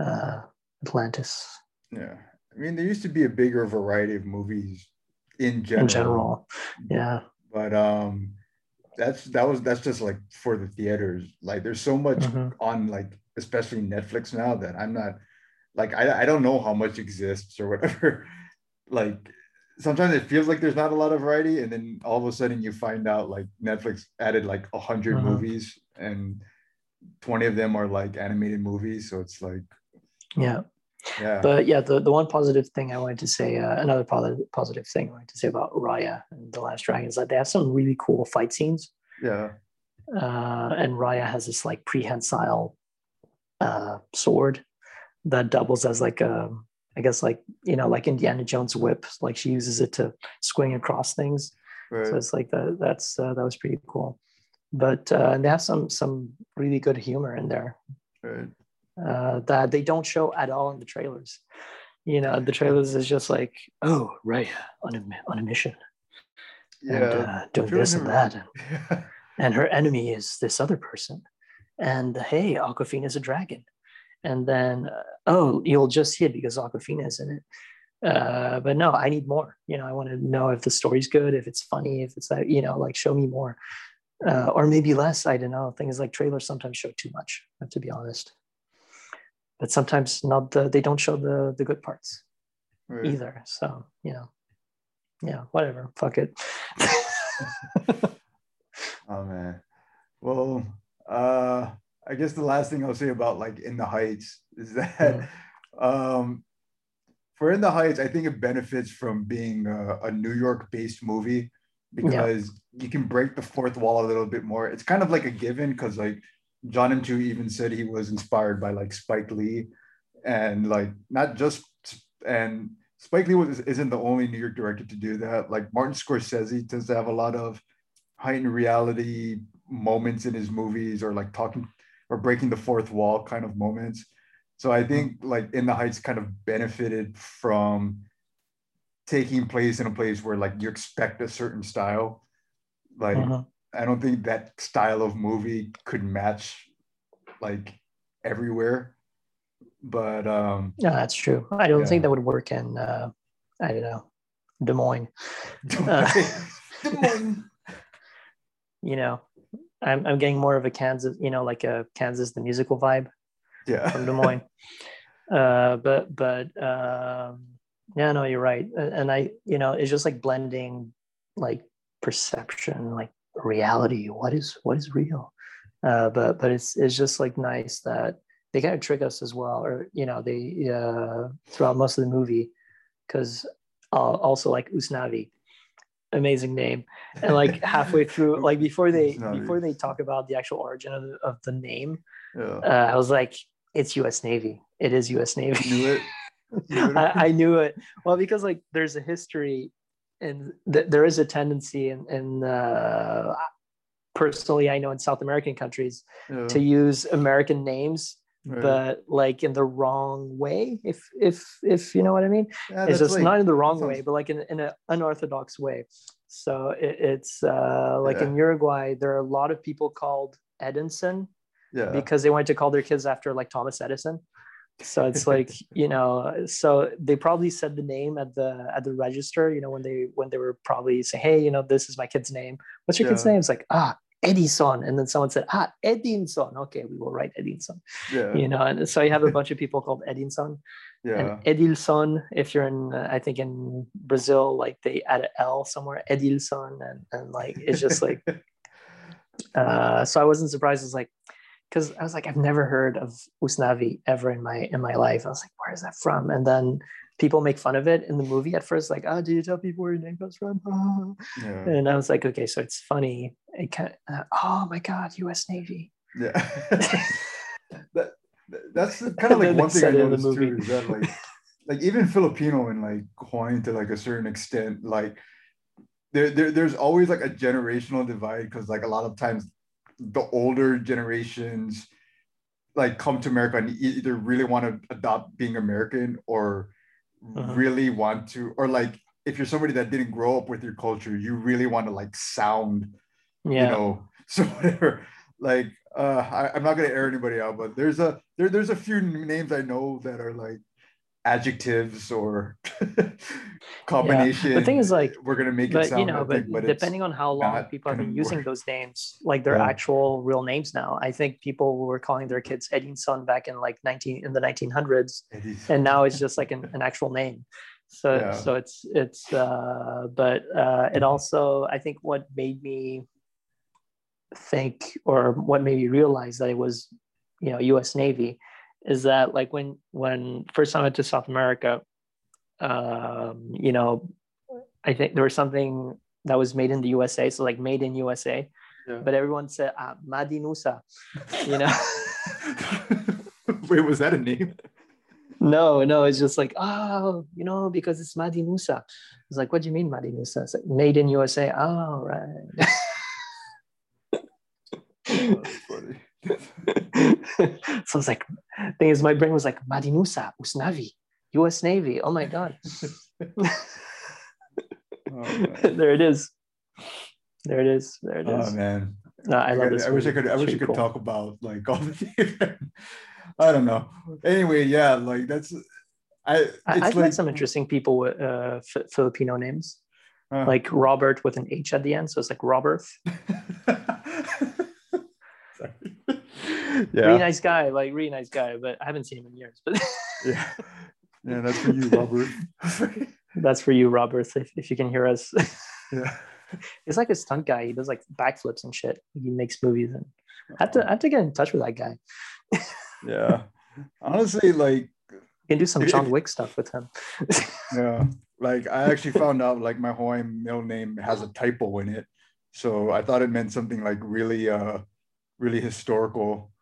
uh, Atlantis
Yeah. I mean, there used to be a bigger variety of movies in general.
in general. Yeah,
But um that's that was that's just like for the theaters. Like there's so much
Mhm.
on like especially Netflix now that I'm not like I, I don't know how much exists or whatever. like sometimes it feels like there's not a lot of variety, and then all of a sudden you find out like Netflix added like a 100
Mhm.
movies and 20 of them are like animated movies. So it's like
yeah.
yeah.
But yeah, the, the one positive thing I wanted to say, uh, another positive positive thing I wanted to say about Raya and the Last Dragon is that they have some really cool fight scenes.
yeah.
uh, and Raya has this like prehensile uh, sword that doubles as like a, I guess like you know like Indiana Jones whip. Like she uses it to swing across things.
Right.
So it's like that. That's uh, that was pretty cool. But uh, and they have some some really good humor in there
right.
uh, that they don't show at all in the trailers. You know, the trailers is just like, oh, Raya on a on a mission
Yeah.
and uh, doing this and that.
yeah.
and her enemy is this other person and hey Awkwafina is a dragon. And then uh, oh you'll just see it because Awkwafina is in it. Uh, but no i need more. You know i want to know if the story's good if it's funny if it's like you know like show me more. Uh, or maybe less. I don't know. Things like trailers sometimes show too much I have to be honest. But sometimes not the they don't show the the good parts
Right.
either. So you know yeah whatever. Fuck it.
Oh man. Well, uh I guess the last thing I'll say about like In the Heights is that um for In the Heights, I think it benefits from being a, a New York-based movie because you can break the fourth wall a little bit more. It's kind of like a given because like John M. Chu even said he was inspired by like Spike Lee and like not just and Spike Lee was, isn't the only New York director to do that. Like Martin Scorsese tends to have a lot of heightened reality moments in his movies or like talking or breaking the fourth wall kind of moments. So I think like In the Heights kind of benefited from taking place in a place where like you expect a certain style. Like
Mhm.
I don't think that style of movie could match like everywhere. But um
Yeah, that's true. I don't
Yeah.
think that would work in, uh, I don't know, Des Moines. Uh,
Des Moines.
You know, I'm, I'm getting more of a Kansas, you know, like a Kansas the musical vibe
yeah.
from Des Moines. uh, but but um, yeah, no, you're right. And I, you know, it's just like blending like perception, like reality. What is what is real? Uh, but but it's it's just like nice that they kind of trick us as well, or you know, they uh, throughout most of the movie, because uh, also like Usnavi, amazing name, and like halfway through, like before they before they talk about the actual origin of the, of the name,
yeah.
uh, I was like, it's U.S. Navy. It is U.S. Navy.
Knew it. Knew it.
I, I knew it. Well, because like there's a history, and th- there is a tendency in, in uh, personally, I know in South American countries
Yeah.
to use American names,
Right.
but like in the wrong way. If if if you know what I mean,
Yeah,
it's just
like-
not in the wrong
sounds-
way, but like in, in an unorthodox way. So it, it's uh, like
Yeah.
in Uruguay, there are a lot of people called Edinson
yeah.
because they wanted to call their kids after like Thomas Edison. So it's like you know, so they probably said the name at the at the register. You know, when they when they were probably saying, "Hey, you know, this is my kid's name. What's your kid's name?" It's like ah, Edison, and then someone said ah, Edinson. Okay, we will write Edinson.
yeah.
You know, and so you have a bunch of people called Edinson
yeah.
and Edilson. If you're in, uh, I think in Brazil, like they add an L somewhere, Edilson, and and like it's just like Uh, so I wasn't surprised. It's like because I was like, I've never heard of Usnavi ever in my in my life. I was like, where is that from? And then people make fun of it in the movie at first, like, oh, do you tell people where your name comes from? Yeah. And I was like, okay, so it's funny. It kind of, uh, oh my god, U.S. Navy.
Yeah. that, that's kind of like one thing I noticed too is that like like even Filipino and like Hawaiian to like a certain extent, like there, there there's always like a generational divide because like a lot of times the older generations like come to America and either really want to adopt being American or uh-huh. really want to, or like if you're somebody that didn't grow up with your culture, you really want to like sound, yeah. you know, so whatever. Like uh I, am not gonna air anybody out, but there's a there, there's a few names I know that are like adjectives or combination.
Yeah. The thing is, like,
we're gonna make
but,
it sound.
You know, but, but depending on how long people have been using work. those names, like their yeah. actual real names now. I think people were calling their kids Edinson back in like 19 in the 1900s, and now it's just like an, an actual name. So yeah. so it's it's uh, but uh, it also I think what made me think or what made me realize that it was you know U.S. Navy is that like when when first time I went to South America, um, you know, I think there was something that was made in the USA, so like made in USA, yeah. but everyone said ah, Madinusa, you know.
Wait, was that a name?
No, no, it's just like, oh, you know, because it's Madinusa. It's like, what do you mean Madinusa? It's like made in USA. Oh, right. oh, so it's like, thing is, my brain was like, Madinusa, Usnavi, US Navy. Oh my God. oh, there it is. There it is. There it is.
Oh man.
No, I, I love this.
I wish I could. I wish I could cool. talk about like all the. I don't know. Anyway, yeah, like that's. I.
I have like, met some interesting people with uh, F- Filipino names, uh, like Robert with an H at the end, so it's like Robert. yeah. Really nice guy, like really nice guy, but I haven't seen him in years. But
yeah, yeah, that's for you, Robert.
that's for you, Robert. If, if you can hear us. yeah. He's like a stunt guy. He does like backflips and shit. He makes movies, and I have to I have to get in touch with that guy.
yeah, honestly, like
you can do some John Wick stuff with him.
yeah, like I actually found out like my Hawaiian middle name has a typo in it, so I thought it meant something like really uh really historical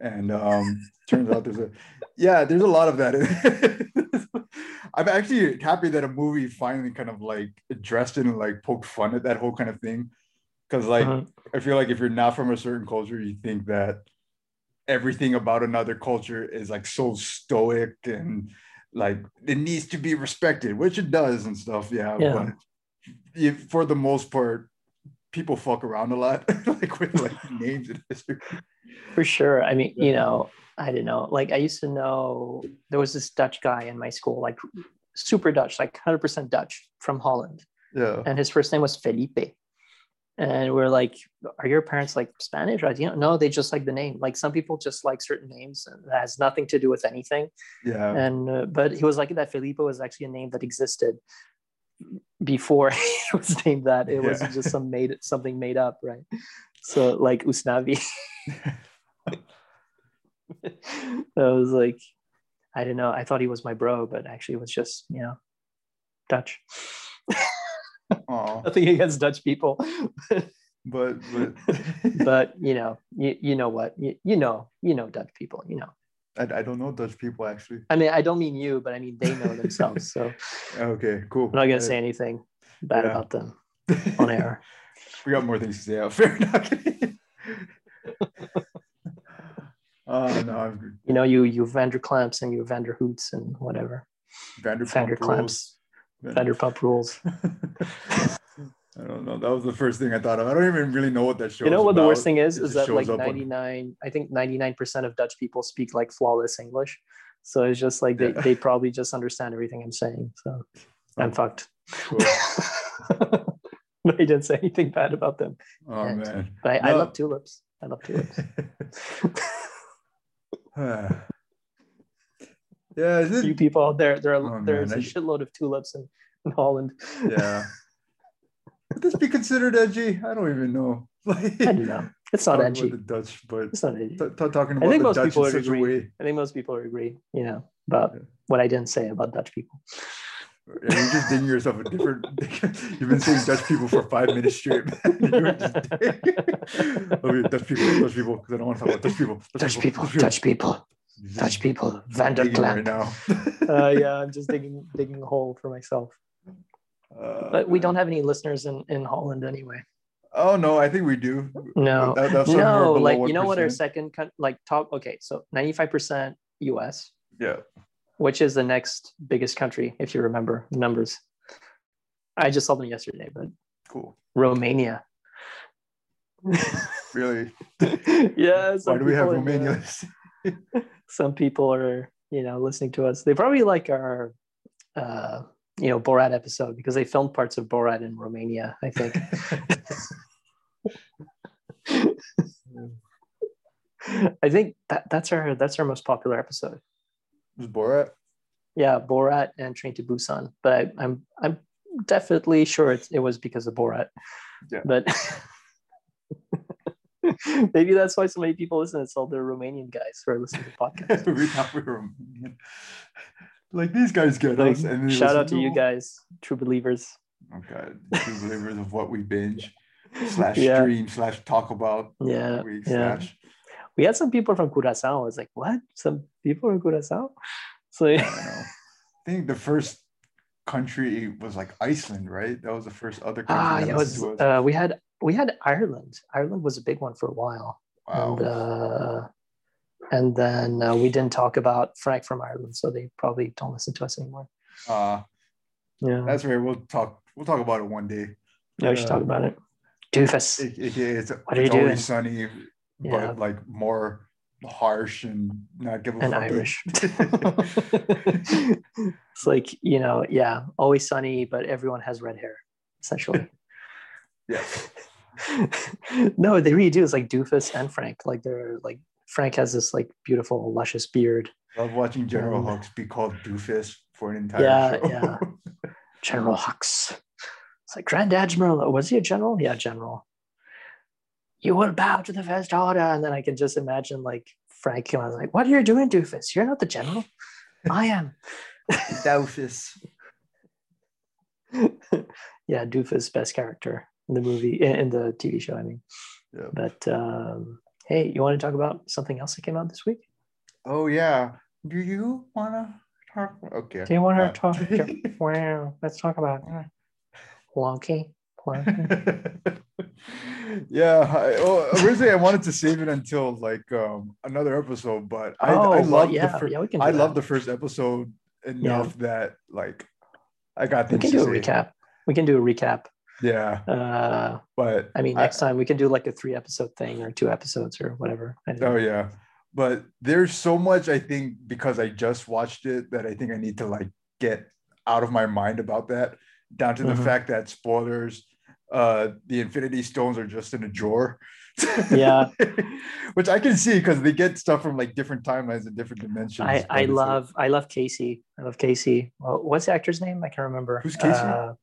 and um turns out there's a yeah there's a lot of that i'm actually happy that a movie finally kind of like addressed it and like poked fun at that whole kind of thing because like uh-huh. i feel like if you're not from a certain culture you think that everything about another culture is like so stoic and like it needs to be respected which it does and stuff yeah, yeah. but if, for the most part people fuck around a lot like with like names and history
for sure. I mean, you know, I don't know. Like I used to know there was this Dutch guy in my school, like super Dutch, like 100% Dutch from Holland.
Yeah.
And his first name was Felipe. And we're like, are your parents like Spanish? Or, you know, no, they just like the name. Like some people just like certain names and that has nothing to do with anything.
Yeah.
And, uh, but he was like that Felipe was actually a name that existed before it was named that. It yeah. was just some made something made up, right? So like Usnavi. I was like, I don't know. I thought he was my bro, but actually it was just, you know, Dutch. Nothing against Dutch people.
but but
but you know, you, you know what? You, you know, you know Dutch people, you know.
I, I don't know Dutch people actually.
I mean, I don't mean you, but I mean they know themselves. So
okay, cool.
I'm not gonna say anything bad yeah. about them on air.
We got more things to say. Oh, fair enough. Oh no, I'm...
you know you you Vanderklamps and you Vanderhoots and whatever.
Vanderpump
Vanderklamps, Vanderpump rules.
I don't know. That was the first thing I thought of. I don't even really know what that show.
You know what
about.
the worst thing is? It is that like ninety nine. On... I think ninety nine percent of Dutch people speak like flawless English, so it's just like they, yeah. they probably just understand everything I'm saying. So I'm fucked. Cool. but I didn't say anything bad about them.
Oh and, man!
But I, no. I love tulips. I love tulips.
yeah,
is it... you people out there, there are, oh, there's man. a shitload of tulips in, in Holland.
Yeah. Would this be considered edgy? I don't even know.
I don't know. It's not edgy.
the Dutch, but
It's not edgy.
t- t- talking
I think
the
most
Dutch
people
in
would
such a
agree. I think most people agree, you know, about
Yeah.
what I didn't say about Dutch people.
Yeah, you're just digging yourself a different. You've been saying Dutch people for five minutes straight. man. You were just Dutch people, Dutch people, because I don't want to talk about Dutch people.
Dutch people, Dutch people,
You're just
Dutch people,
digging
Vanderklamp.
right now.
uh, yeah, I'm just digging digging a hole for myself.
Uh,
But we don't have any listeners in in Holland anyway.
Oh no, I think we do.
No,
That- that's
no,
below
like you know what our second coun- like top. Okay, so 95 percent U.S.
Yeah.
Which is the next biggest country if you remember the numbers? I just saw them yesterday, but
Cool.
Romania.
Really?
yeah.
Why do we have
people in the-
Romania?
some people are you know listening to us they probably like our uh you know borat episode because they filmed parts of borat in romania i think i think that that's our that's our most popular episode
Was Borat?
yeah borat and train to busan but I, i'm i'm definitely sure it, it was because of borat
Yeah.
but maybe that's why so many people listen it's all the romanian guys who are listening to podcasts
we thought we were Romanian. Like these guys get
Like,
us. And
shout out to you guys, true believers.
Oh god, true believers of what we binge slash
Yeah.
stream slash talk about.
Yeah,
week
yeah.
slash.
We had some people from Curacao. I was like, what? Some people from Curacao? So
I don't know. I think the first country was like Iceland, right? That was the first other country.
ah, yeah, was,
listened to us.
uh, we had we had Ireland. Ireland was a big one for a while,
wow.
and uh, and then uh, we didn't talk about Frank from Ireland, so they probably don't listen to us anymore.
uh,
Yeah,
that's right. We'll talk. We'll talk about it one day.
yeah, we should talk about it. Doofus.
It, it, it's
What are
it's
you
always
doing?
sunny,
Yeah.
but like more harsh and not give a
And
fuck.
Irish. it's like you know, yeah, always sunny, but everyone has red hair, essentially.
yeah.
no, they really do. It's like Doofus and Frank. Like they're like Frank has this like beautiful, luscious beard.
I love watching General
Um,
Hux be called Doofus for an entire
Yeah,
show.
yeah. General Hux. It's like Grand Admiral. Was he a general? Yeah, general. You will bow to the first order, and then I can just imagine like Frank. I was like, "What are you doing, Doofus? You're not the general. I am."
Doofus.
yeah, Doofus best character in the movie in, the TV show. I mean,
Yeah.
but um, hey, you want to talk about something else that came out this week?
Oh yeah. Do you wanna talk? Okay.
Do you want
Uh,
to talk? wow, let's talk about Plunky.
Yeah. I, oh, originally, I wanted to save it until like um, another episode, but I,
oh,
I
well,
love
yeah,
the fir-
yeah, we can.
I love the first episode enough that like I got
We can do a
say.
recap. We can do a recap.
Yeah,
Uh,
but
I mean, next time we can do like a three episode thing or two episodes or whatever. I
Oh
know.
yeah. But there's so much I think because I just watched it that I think I need to like get out of my mind about that. Down to the
Mhm.
fact that spoilers, uh the Infinity Stones are just in a drawer.
Yeah.
Which I can see because they get stuff from like different timelines and different dimensions.
I, I love I love Casey. I love Casey. Well, what's the actor's name? I can't remember.
Who's Casey?
Uh,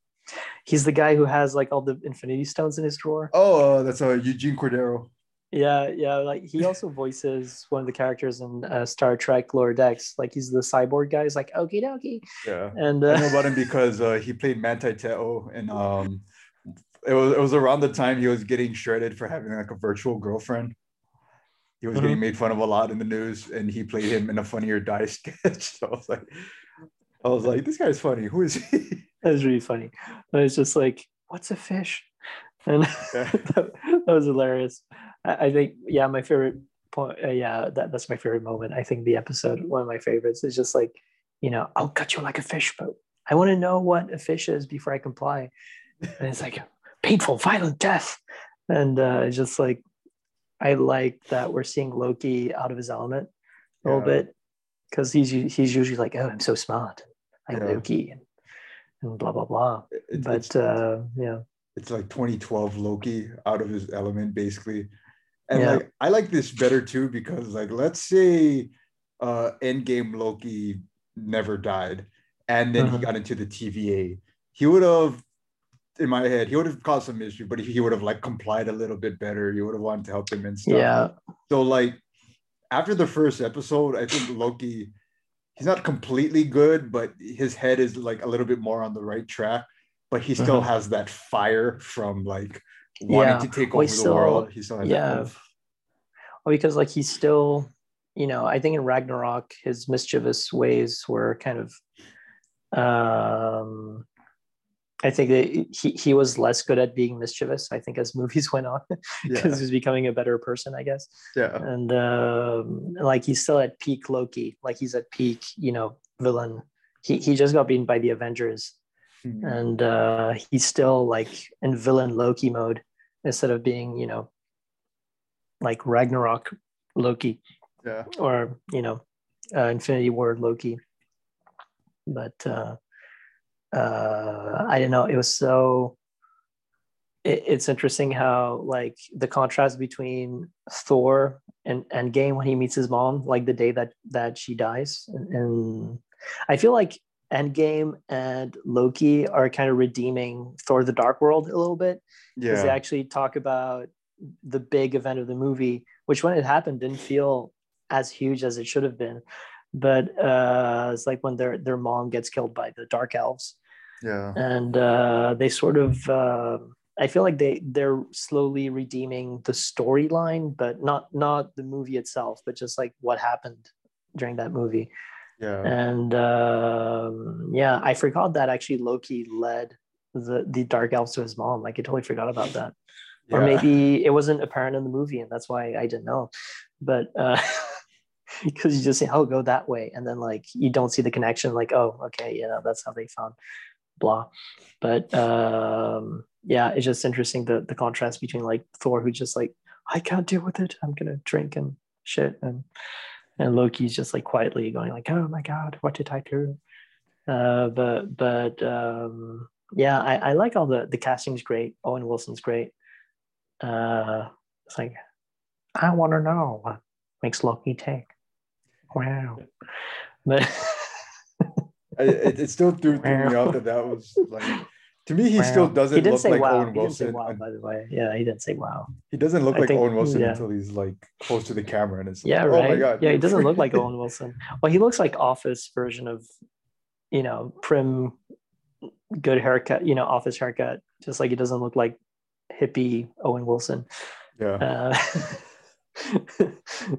he's the guy who has like all the Infinity Stones in his drawer.
Oh, uh, that's uh, Eugene Cordero.
Yeah, yeah. Like he also voices one of the characters in uh, Star Trek Lower Decks. Like he's the cyborg guy. He's like okie dokie.
Yeah.
And
I know
uh,
about him because uh, he played Manti Te'o and um it was it was around the time he was getting shredded for having like a virtual girlfriend. He was
Mhm.
getting made fun of a lot in the news, and he played him in a Funny or Die sketch. So I was like, I was like, this guy's funny. Who is he?
that was really funny. And it's just like, what's a fish? And that, that was hilarious. I, I think, yeah, my favorite point, uh, yeah, that, that's my favorite moment. I think the episode, one of my favorites, is just like, you know, I'll cut you like a fish, but I want to know what a fish is before I comply. And it's like painful, violent death. And uh, it's just like, I like that we're seeing Loki out of his element a little
Yeah.
bit because he's he's usually like, oh, I'm so smart, I'm
Yeah.
Loki, and, and blah blah blah. But uh, yeah,
it's like 2012 Loki out of his element, basically. And
Yeah.
like I like this better too because like let's say uh Endgame Loki never died and then he
Mhm.
got into the TVA, he would have in my head, he would have caused some issue, but he would have like complied a little bit better. You would have wanted to help him and stuff.
Yeah.
So like after the first episode, I think Loki, he's not completely good, but his head is like a little bit more on the right track. But he still
Mhm.
has that fire from like wanting
Yeah.
to take over
he
the
still-
world. He still
yeah.
that.
Well, because like he's still, you know, I think in Ragnarok his mischievous ways were kind of um I think that he, he was less good at being mischievous, I think, as movies went on, because
Yeah.
he was becoming a better person, I guess.
Yeah.
And um, like he's still at peak Loki, like he's at peak, you know, villain. He, he just got beaten by the Avengers,
Mhm.
and uh, he's still like in villain Loki mode instead of being, you know, like Ragnarok Loki
Yeah.
or you know uh, infinity war loki but uh uh i don't know it was so it, it's interesting how like the contrast between thor and Endgame when he meets his mom like the day that that she dies and, and i feel like endgame and loki are kind of redeeming thor the dark world a little bit because they actually talk about the big event of the movie, which when it happened didn't feel as huge as it should have been. But uh, it's like when their their mom gets killed by the dark elves,
Yeah.
and uh, they sort of. Uh, I feel like they they're slowly redeeming the storyline, but not not the movie itself, but just like what happened during that movie.
Yeah.
And um, yeah, I forgot that actually Loki led the the dark elves to his mom. Like I totally forgot about that. Or maybe it wasn't apparent in the movie and that's why i didn't know. But uh because you just say oh go that way and then like you don't see the connection like oh okay yeah that's how they found blah. But um yeah it's just interesting the the contrast between like thor who's just like i can't deal with it. I'm gonna drink and shit and and loki's just like quietly going like oh my god what did i do uh but but um yeah i, I like all the the casting's great. Owen wilson's great. Uh it's like i want to know what makes loki tick. Wow. But
it, it still threw, threw me off that that was like to me he still doesn't
he
look
say
like
wow
Owen
he didn't say
Wilson.
wow by the way yeah he didn't say wow
He doesn't look
I
like
think-
Owen Wilson
yeah.
until he's like close to the camera and it's
yeah
like,
right
oh my god.
yeah he doesn't look like owen wilson well he looks like office version of you know prim good haircut you know office haircut just like he doesn't look like hippie owen wilson
yeah.
uh,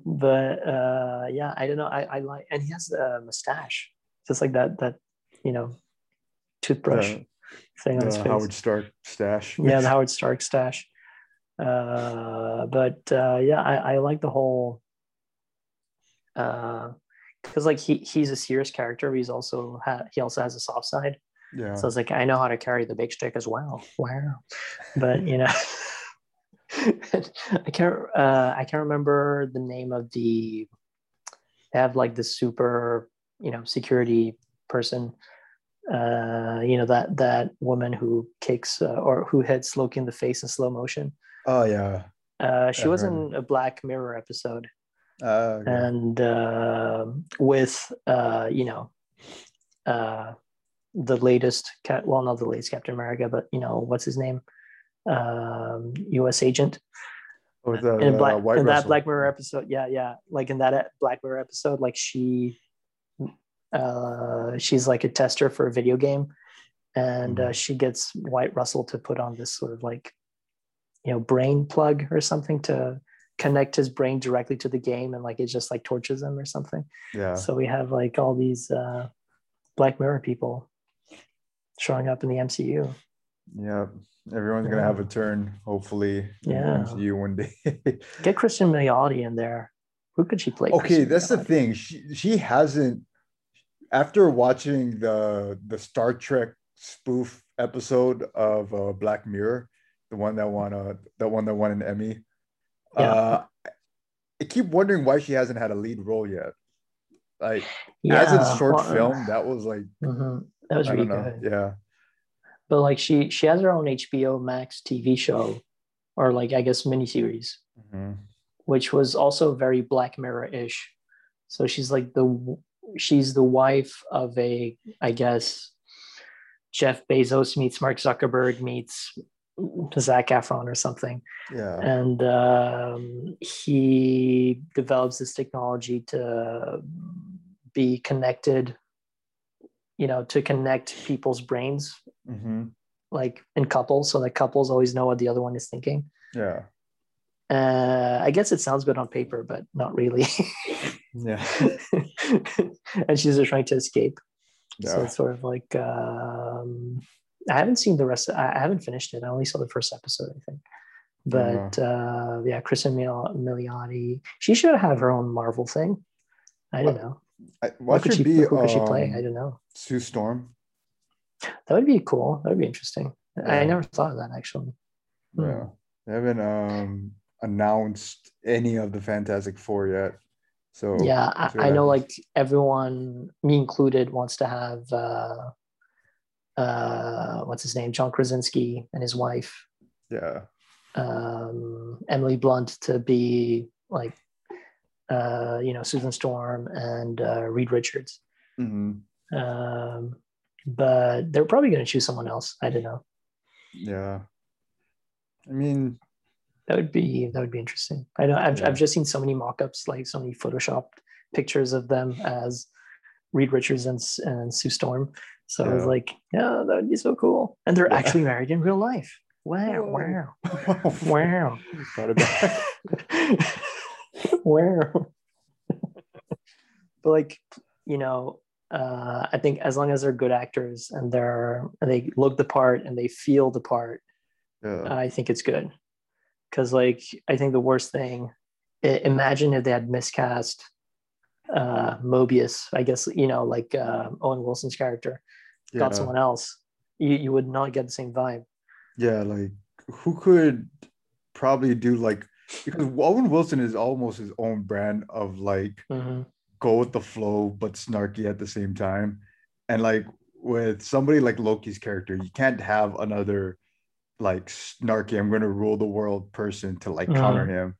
but uh yeah i don't know i i like and he has a mustache just like that that you know toothbrush
Yeah.
Thing on his
The
face
Howard Stark stash.
yeah the howard stark stash uh but uh yeah i i like the whole uh because like he he's a serious character but he's also ha- he also has a soft side
yeah.
so it's like I know how to carry the big stick as well. Wow. But you know I can't uh I can't remember the name of the they have like the super, you know, security person. Uh, you know, that that woman who kicks uh, or who hits Loki in the face in slow motion.
oh yeah.
Uh, she was
heard
in a Black Mirror episode
Uh, okay.
and uh, with uh, you know uh, the latest cat well not the latest captain america but you know what's his name um, us agent
With, uh,
in, black,
uh, Wyatt
in that black mirror episode yeah yeah like in that e- black mirror episode like she uh, she's like a tester for a video game and uh, she gets Wyatt Russell to put on this sort of like you know brain plug or something to connect his brain directly to the game and like it just like tortures him or something
Yeah.
so we have like all these uh, Black Mirror people showing up in the MCU.
Yeah. Everyone's gonna have a turn, hopefully.
Yeah.
you one day.
Get Cristin Milioti in there. Who could she play?
okay, that's the thing. She she hasn't after watching the the Star Trek spoof episode of uh, Black Mirror, the one that won uh the one that won an Emmy.
Yeah.
Uh I keep wondering why she hasn't had a lead role yet. Like as a short
well,
film, that was like
mhm. That was
I
really good.
Yeah.
But like she she has her own HBO Max TV show, or like I guess miniseries,
Mhm.
which was also very Black Mirror ish. So she's like the she's the wife of a I guess Jeff Bezos meets Mark Zuckerberg meets Zac Efron or something.
Yeah.
And um, he develops this technology to be connected, you know, to connect people's brains,
hmm
like in couples, so that couples always know what the other one is thinking.
Yeah.
Uh, I guess it sounds good on paper, but not really.
Yeah.
and she's just trying to escape. So
Yeah.
it's sort of like um, I haven't seen the rest. I I haven't finished it. I only saw the first episode, I think. But uh, yeah, Cristin Mil- Milioti, she should have her own Marvel thing. I don't know.
I,
What
what
could she?
be
who could she play?
um,
I don't know.
Sue Storm?
That would be cool. That would be interesting. I never thought of that actually. Hmm.
Yeah. They haven't um announced any of the Fantastic Four yet. So
yeah, I, I know. Like everyone, me included, wants to have uh, uh, what's his name, John Krasinski and his wife
yeah.
um, Emily Blunt to be like, uh, you know, Susan Storm and uh, Reed Richards.
hmm
Um, but they're probably going to choose someone else. I don't know.
Yeah. I mean,
That would be that would be interesting. I know I've,
Yeah.
I've just seen so many mock-ups, like so many photoshopped pictures of them as Reed Richards and, and Sue Storm. So I was like, yeah, that would be so cool. And they're
Yeah.
actually married in real life. Wow,
Whoa.
wow, wow.
Thought about
Wow. but like, you know, uh, I think as long as they're good actors and they're and they look the part and they feel the part,
yeah.
I think it's good. Because like, I think the worst thing, imagine if they had miscast uh, Mobius. I guess you know, like uh, Owen Wilson's character,
yeah.
got someone else. You you would not get the same vibe.
Yeah, like who could probably do like because Owen Wilson is almost his own brand of like
hmm
go with the flow but snarky at the same time. And like with somebody like Loki's character, you can't have another like snarky, I'm gonna rule the world person to like counter him.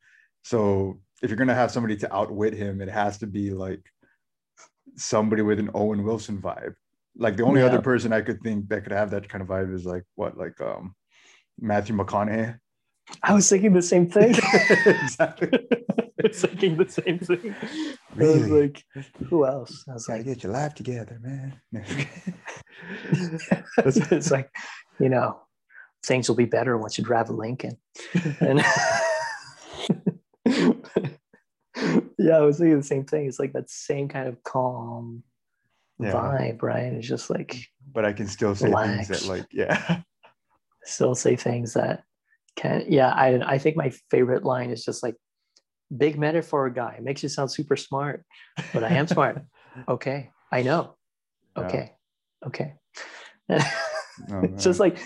So if you're gonna have somebody to outwit him, it has to be like somebody with an Owen Wilson vibe. Like the only
Yeah.
other person I could think that could have that kind of vibe is like what, like um Matthew McConaughey.
I was thinking the same thing.
exactly.
Thinking the same thing. I was
Really?
like, who else? I was
Gotta
like,
get your life together, man.
it's like, you know, things will be better once you drive a Lincoln. And yeah, I was thinking the same thing. It's like that same kind of calm
yeah.
vibe, right? It's just like
But I can still say things that like, yeah.
still say things that can yeah, I I think my favorite line is just like big metaphor guy. Makes you sound super smart, but I am smart. okay, I know.
Yeah.
Okay.
Oh,
it's just like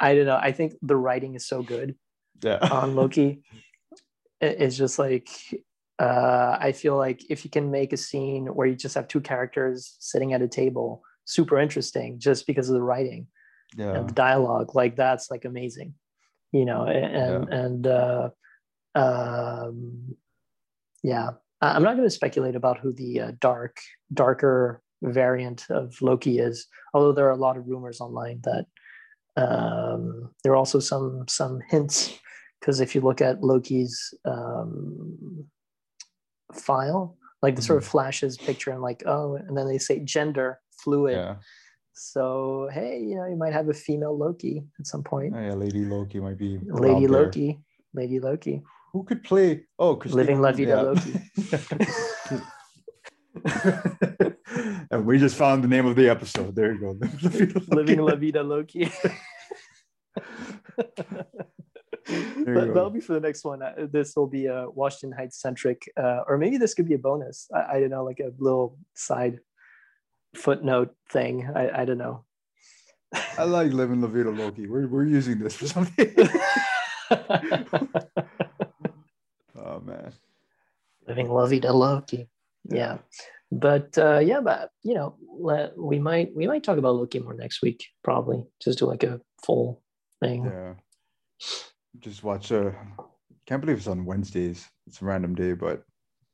I don't know. I think the writing is so good
yeah.
on Loki. It's just like uh, I feel like if you can make a scene where you just have two characters sitting at a table, super interesting, just because of the writing
yeah.
and the dialogue, like that's like amazing, you know. And and uh, um, yeah, I'm not going to speculate about who the uh, dark, darker variant of Loki is, although there are a lot of rumors online that um, there are also some some hints because if you look at Loki's um, file, like the sort of flashes picture and like oh, and then they say gender fluid.
yeah.
So hey, you know, you might have a female Loki at some point.
Oh, yeah, Lady Loki might be
Lady
there.
Loki, Lady Loki.
Who could play? Oh, Christina,
Living La Vida Loki.
and we just found the name of the episode. There you go.
Living La Vida Loki. But that'll be for the next one. Uh, This will be a Washington Heights centric, uh, or maybe this could be a bonus. I, I don't know, like a little side footnote thing. I, I don't know.
I like living La Vida Loki. We're, we're using this for something. oh man.
Living La Vida Loki. Yeah. But uh, yeah, but you know, let, we might we might talk about Loki more next week, probably. Just do like a full thing.
Yeah. Just watch. Uh, can't believe it's on Wednesdays. It's a random day, but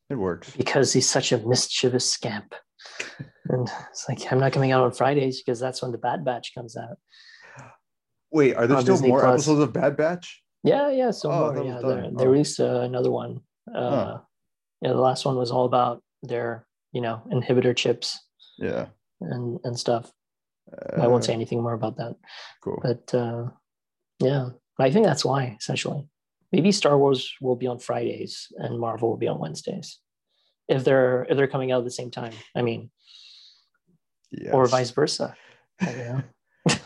it works.
Because he's such a mischievous scamp. And it's like I'm not coming out on Fridays because that's when the Bad Batch comes out.
Wait, are there still
Disney
more
Plus.
episodes of Bad Batch?
Yeah, yeah. So
Oh,
more, yeah,
done.
they they
Oh.
released uh, another one. Uh,
Huh.
Yeah, the last one was all about their you know inhibitor chips
Yeah.
and and stuff. I won't
Uh,
say anything more about that.
Cool.
But uh, yeah, I think that's why essentially. Maybe Star Wars will be on Fridays and Marvel will be on Wednesdays, if they're if they're coming out at the same time. I mean, or vice versa. I.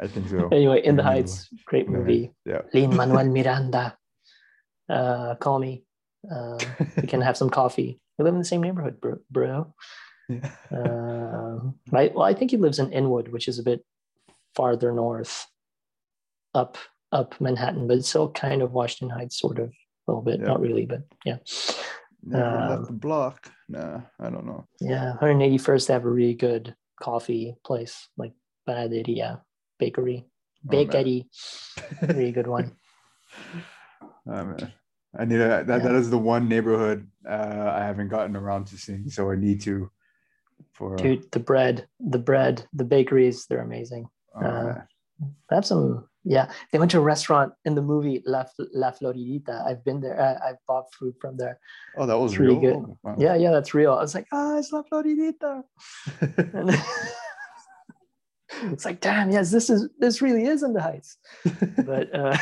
I think so.
anyway, In the Heights, great movie.
Yeah.
Lin Manuel Miranda. Uh, call me. Uh, we can have some coffee. We live in the same neighborhood, bro. bro.
Yeah.
Uh, right. Well, I think he lives in Inwood, which is a bit farther north, up up Manhattan, but it's still kind of Washington Heights, sort of a little bit.
Yeah.
Not really, but yeah,
Never
Um,
left the block. Nah, I don't know.
yeah. 181st they have a really good coffee place, like Panaderia Bakery,
Oh.
Bakery, really good one.
Oh, man. I need a, that. That
Yeah.
is the one neighborhood uh, I haven't gotten around to seeing, so I need to. For uh,
Dude, the bread, the bread, the bakeries, they're amazing.
oh,
uh. Have some, yeah. They went to a restaurant in the movie La, La Floridita. I've been there. I, I've bought food from there.
oh, that was
really
real.
good.
Oh, wow.
Yeah, yeah, that's real. I was like, ah, it's La Floridita. And it's like, damn, yes, this is this really is in the Heights. But uh,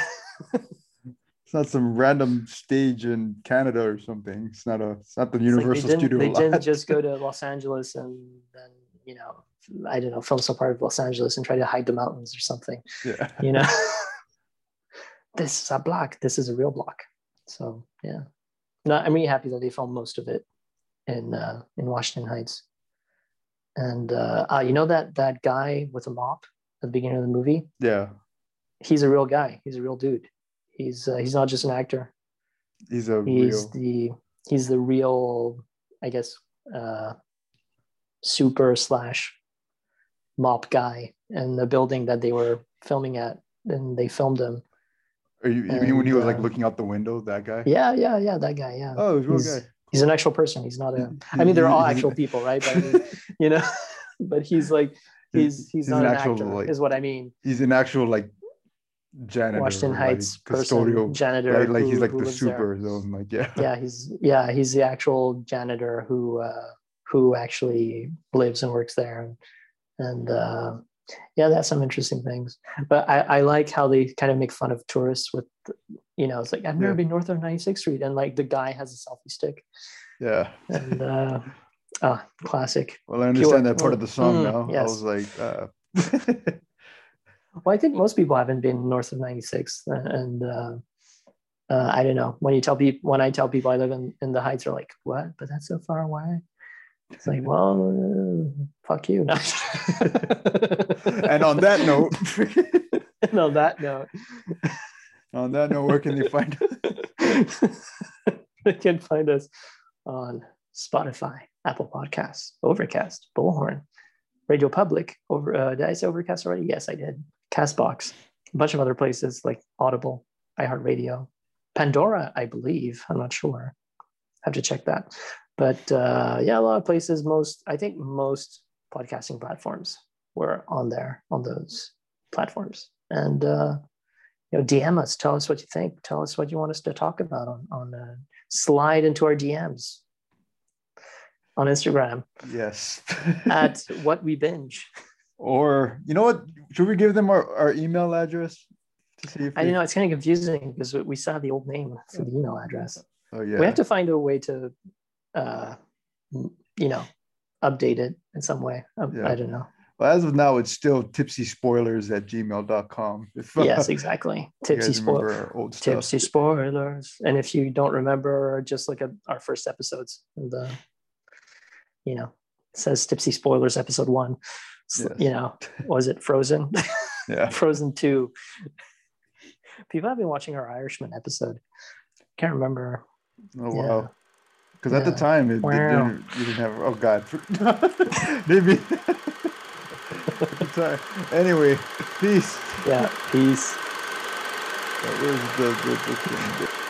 it's not some random stage in Canada or something. It's not a. It's not the
it's
Universal
didn't,
Studio
they
lot.
didn't just go to Los Angeles and then you know, I don't know, film some part of Los Angeles and try to hide the mountains or something.
yeah.
you know this is a block this is a real block so yeah no i'm really happy that they filmed most of it in uh in washington heights and uh, uh you know that that guy with a mop at the beginning of the movie
Yeah.
he's a real guy he's a real dude he's uh, he's not just an actor
He's a
he's
real.
the he's the real i guess uh super slash mop guy in the building that they were filming at and they filmed him
Are you, you mean when he was like
uh,
looking out the window? That guy.
Yeah, yeah, yeah. That guy. Yeah.
Oh, he's guy.
he's an actual person. He's not a. I mean, they're all actual people, right? But I mean, you know, but he's like he's he's,
He's
not
an
an,
actual,
actor.
like,
is what I mean.
He's an actual like janitor.
Washington
like,
Heights person,
custodial.
janitor.
Like, like he's like the
lives there.
super zone. Like yeah.
Yeah, he's yeah he's the actual janitor who uh, who actually lives and works there, and, and uh, yeah, that's some interesting things. But I, I like how they kind of make fun of tourists with, you know, it's like I've never
Yeah.
been north of 96th Street, and like the guy has a selfie stick,
Yeah.
and uh, ah, classic.
Well, I understand
Pure-
that part of the song
Mm,
now. I was like, uh,
Well, I think most people haven't been north of 96, and uh, uh, I don't know. When you tell people, when I tell people I live in, in the Heights, they're like, "What? But that's so far away." It's like, well, uh, fuck you. No.
and on that note,
and on that note,
on that note, where can they find? Us?
they can find us on Spotify, Apple Podcasts, Overcast, Bullhorn, Radio Public. Over uh, did I say Overcast already? Yes, I did. Castbox, a bunch of other places like Audible, iHeartRadio, Pandora, I believe. I'm not sure. Have to check that. But uh, yeah, a lot of places. Most, I think, most podcasting platforms were on there on those platforms. And uh, you know, DM us. Tell us what you think. Tell us what you want us to talk about on on. Uh, slide into our DMs on Instagram
Yes.
at what we binge.
Or you know what? Should we give them our, our email address to see if
I
they-
know it's kind of confusing because we still have the old name for the email address.
Oh yeah.
We have to find a way to, uh, you know, update it in some way.
Yeah.
I don't know.
Well, as of now, it's still tipsy spoilers at gmail.com. If, uh,
Yes, exactly. Tipsy spoilers.
our old stuff.
Tipsy spoilers. And if you don't remember, just look at our first episodes. And the, you know, it says Tipsy spoilers episode one.
Yes.
You know, was it Frozen?
Yeah.
Frozen 2. People have been watching our Irishman episode.
Oh
Can't remember. Oh, yeah.
wow. Because at the time, it,
Wow.
didn't, you didn't have. Oh God. Maybe. at. Anyway, peace.
Yeah, peace.
That was the, the, the thing.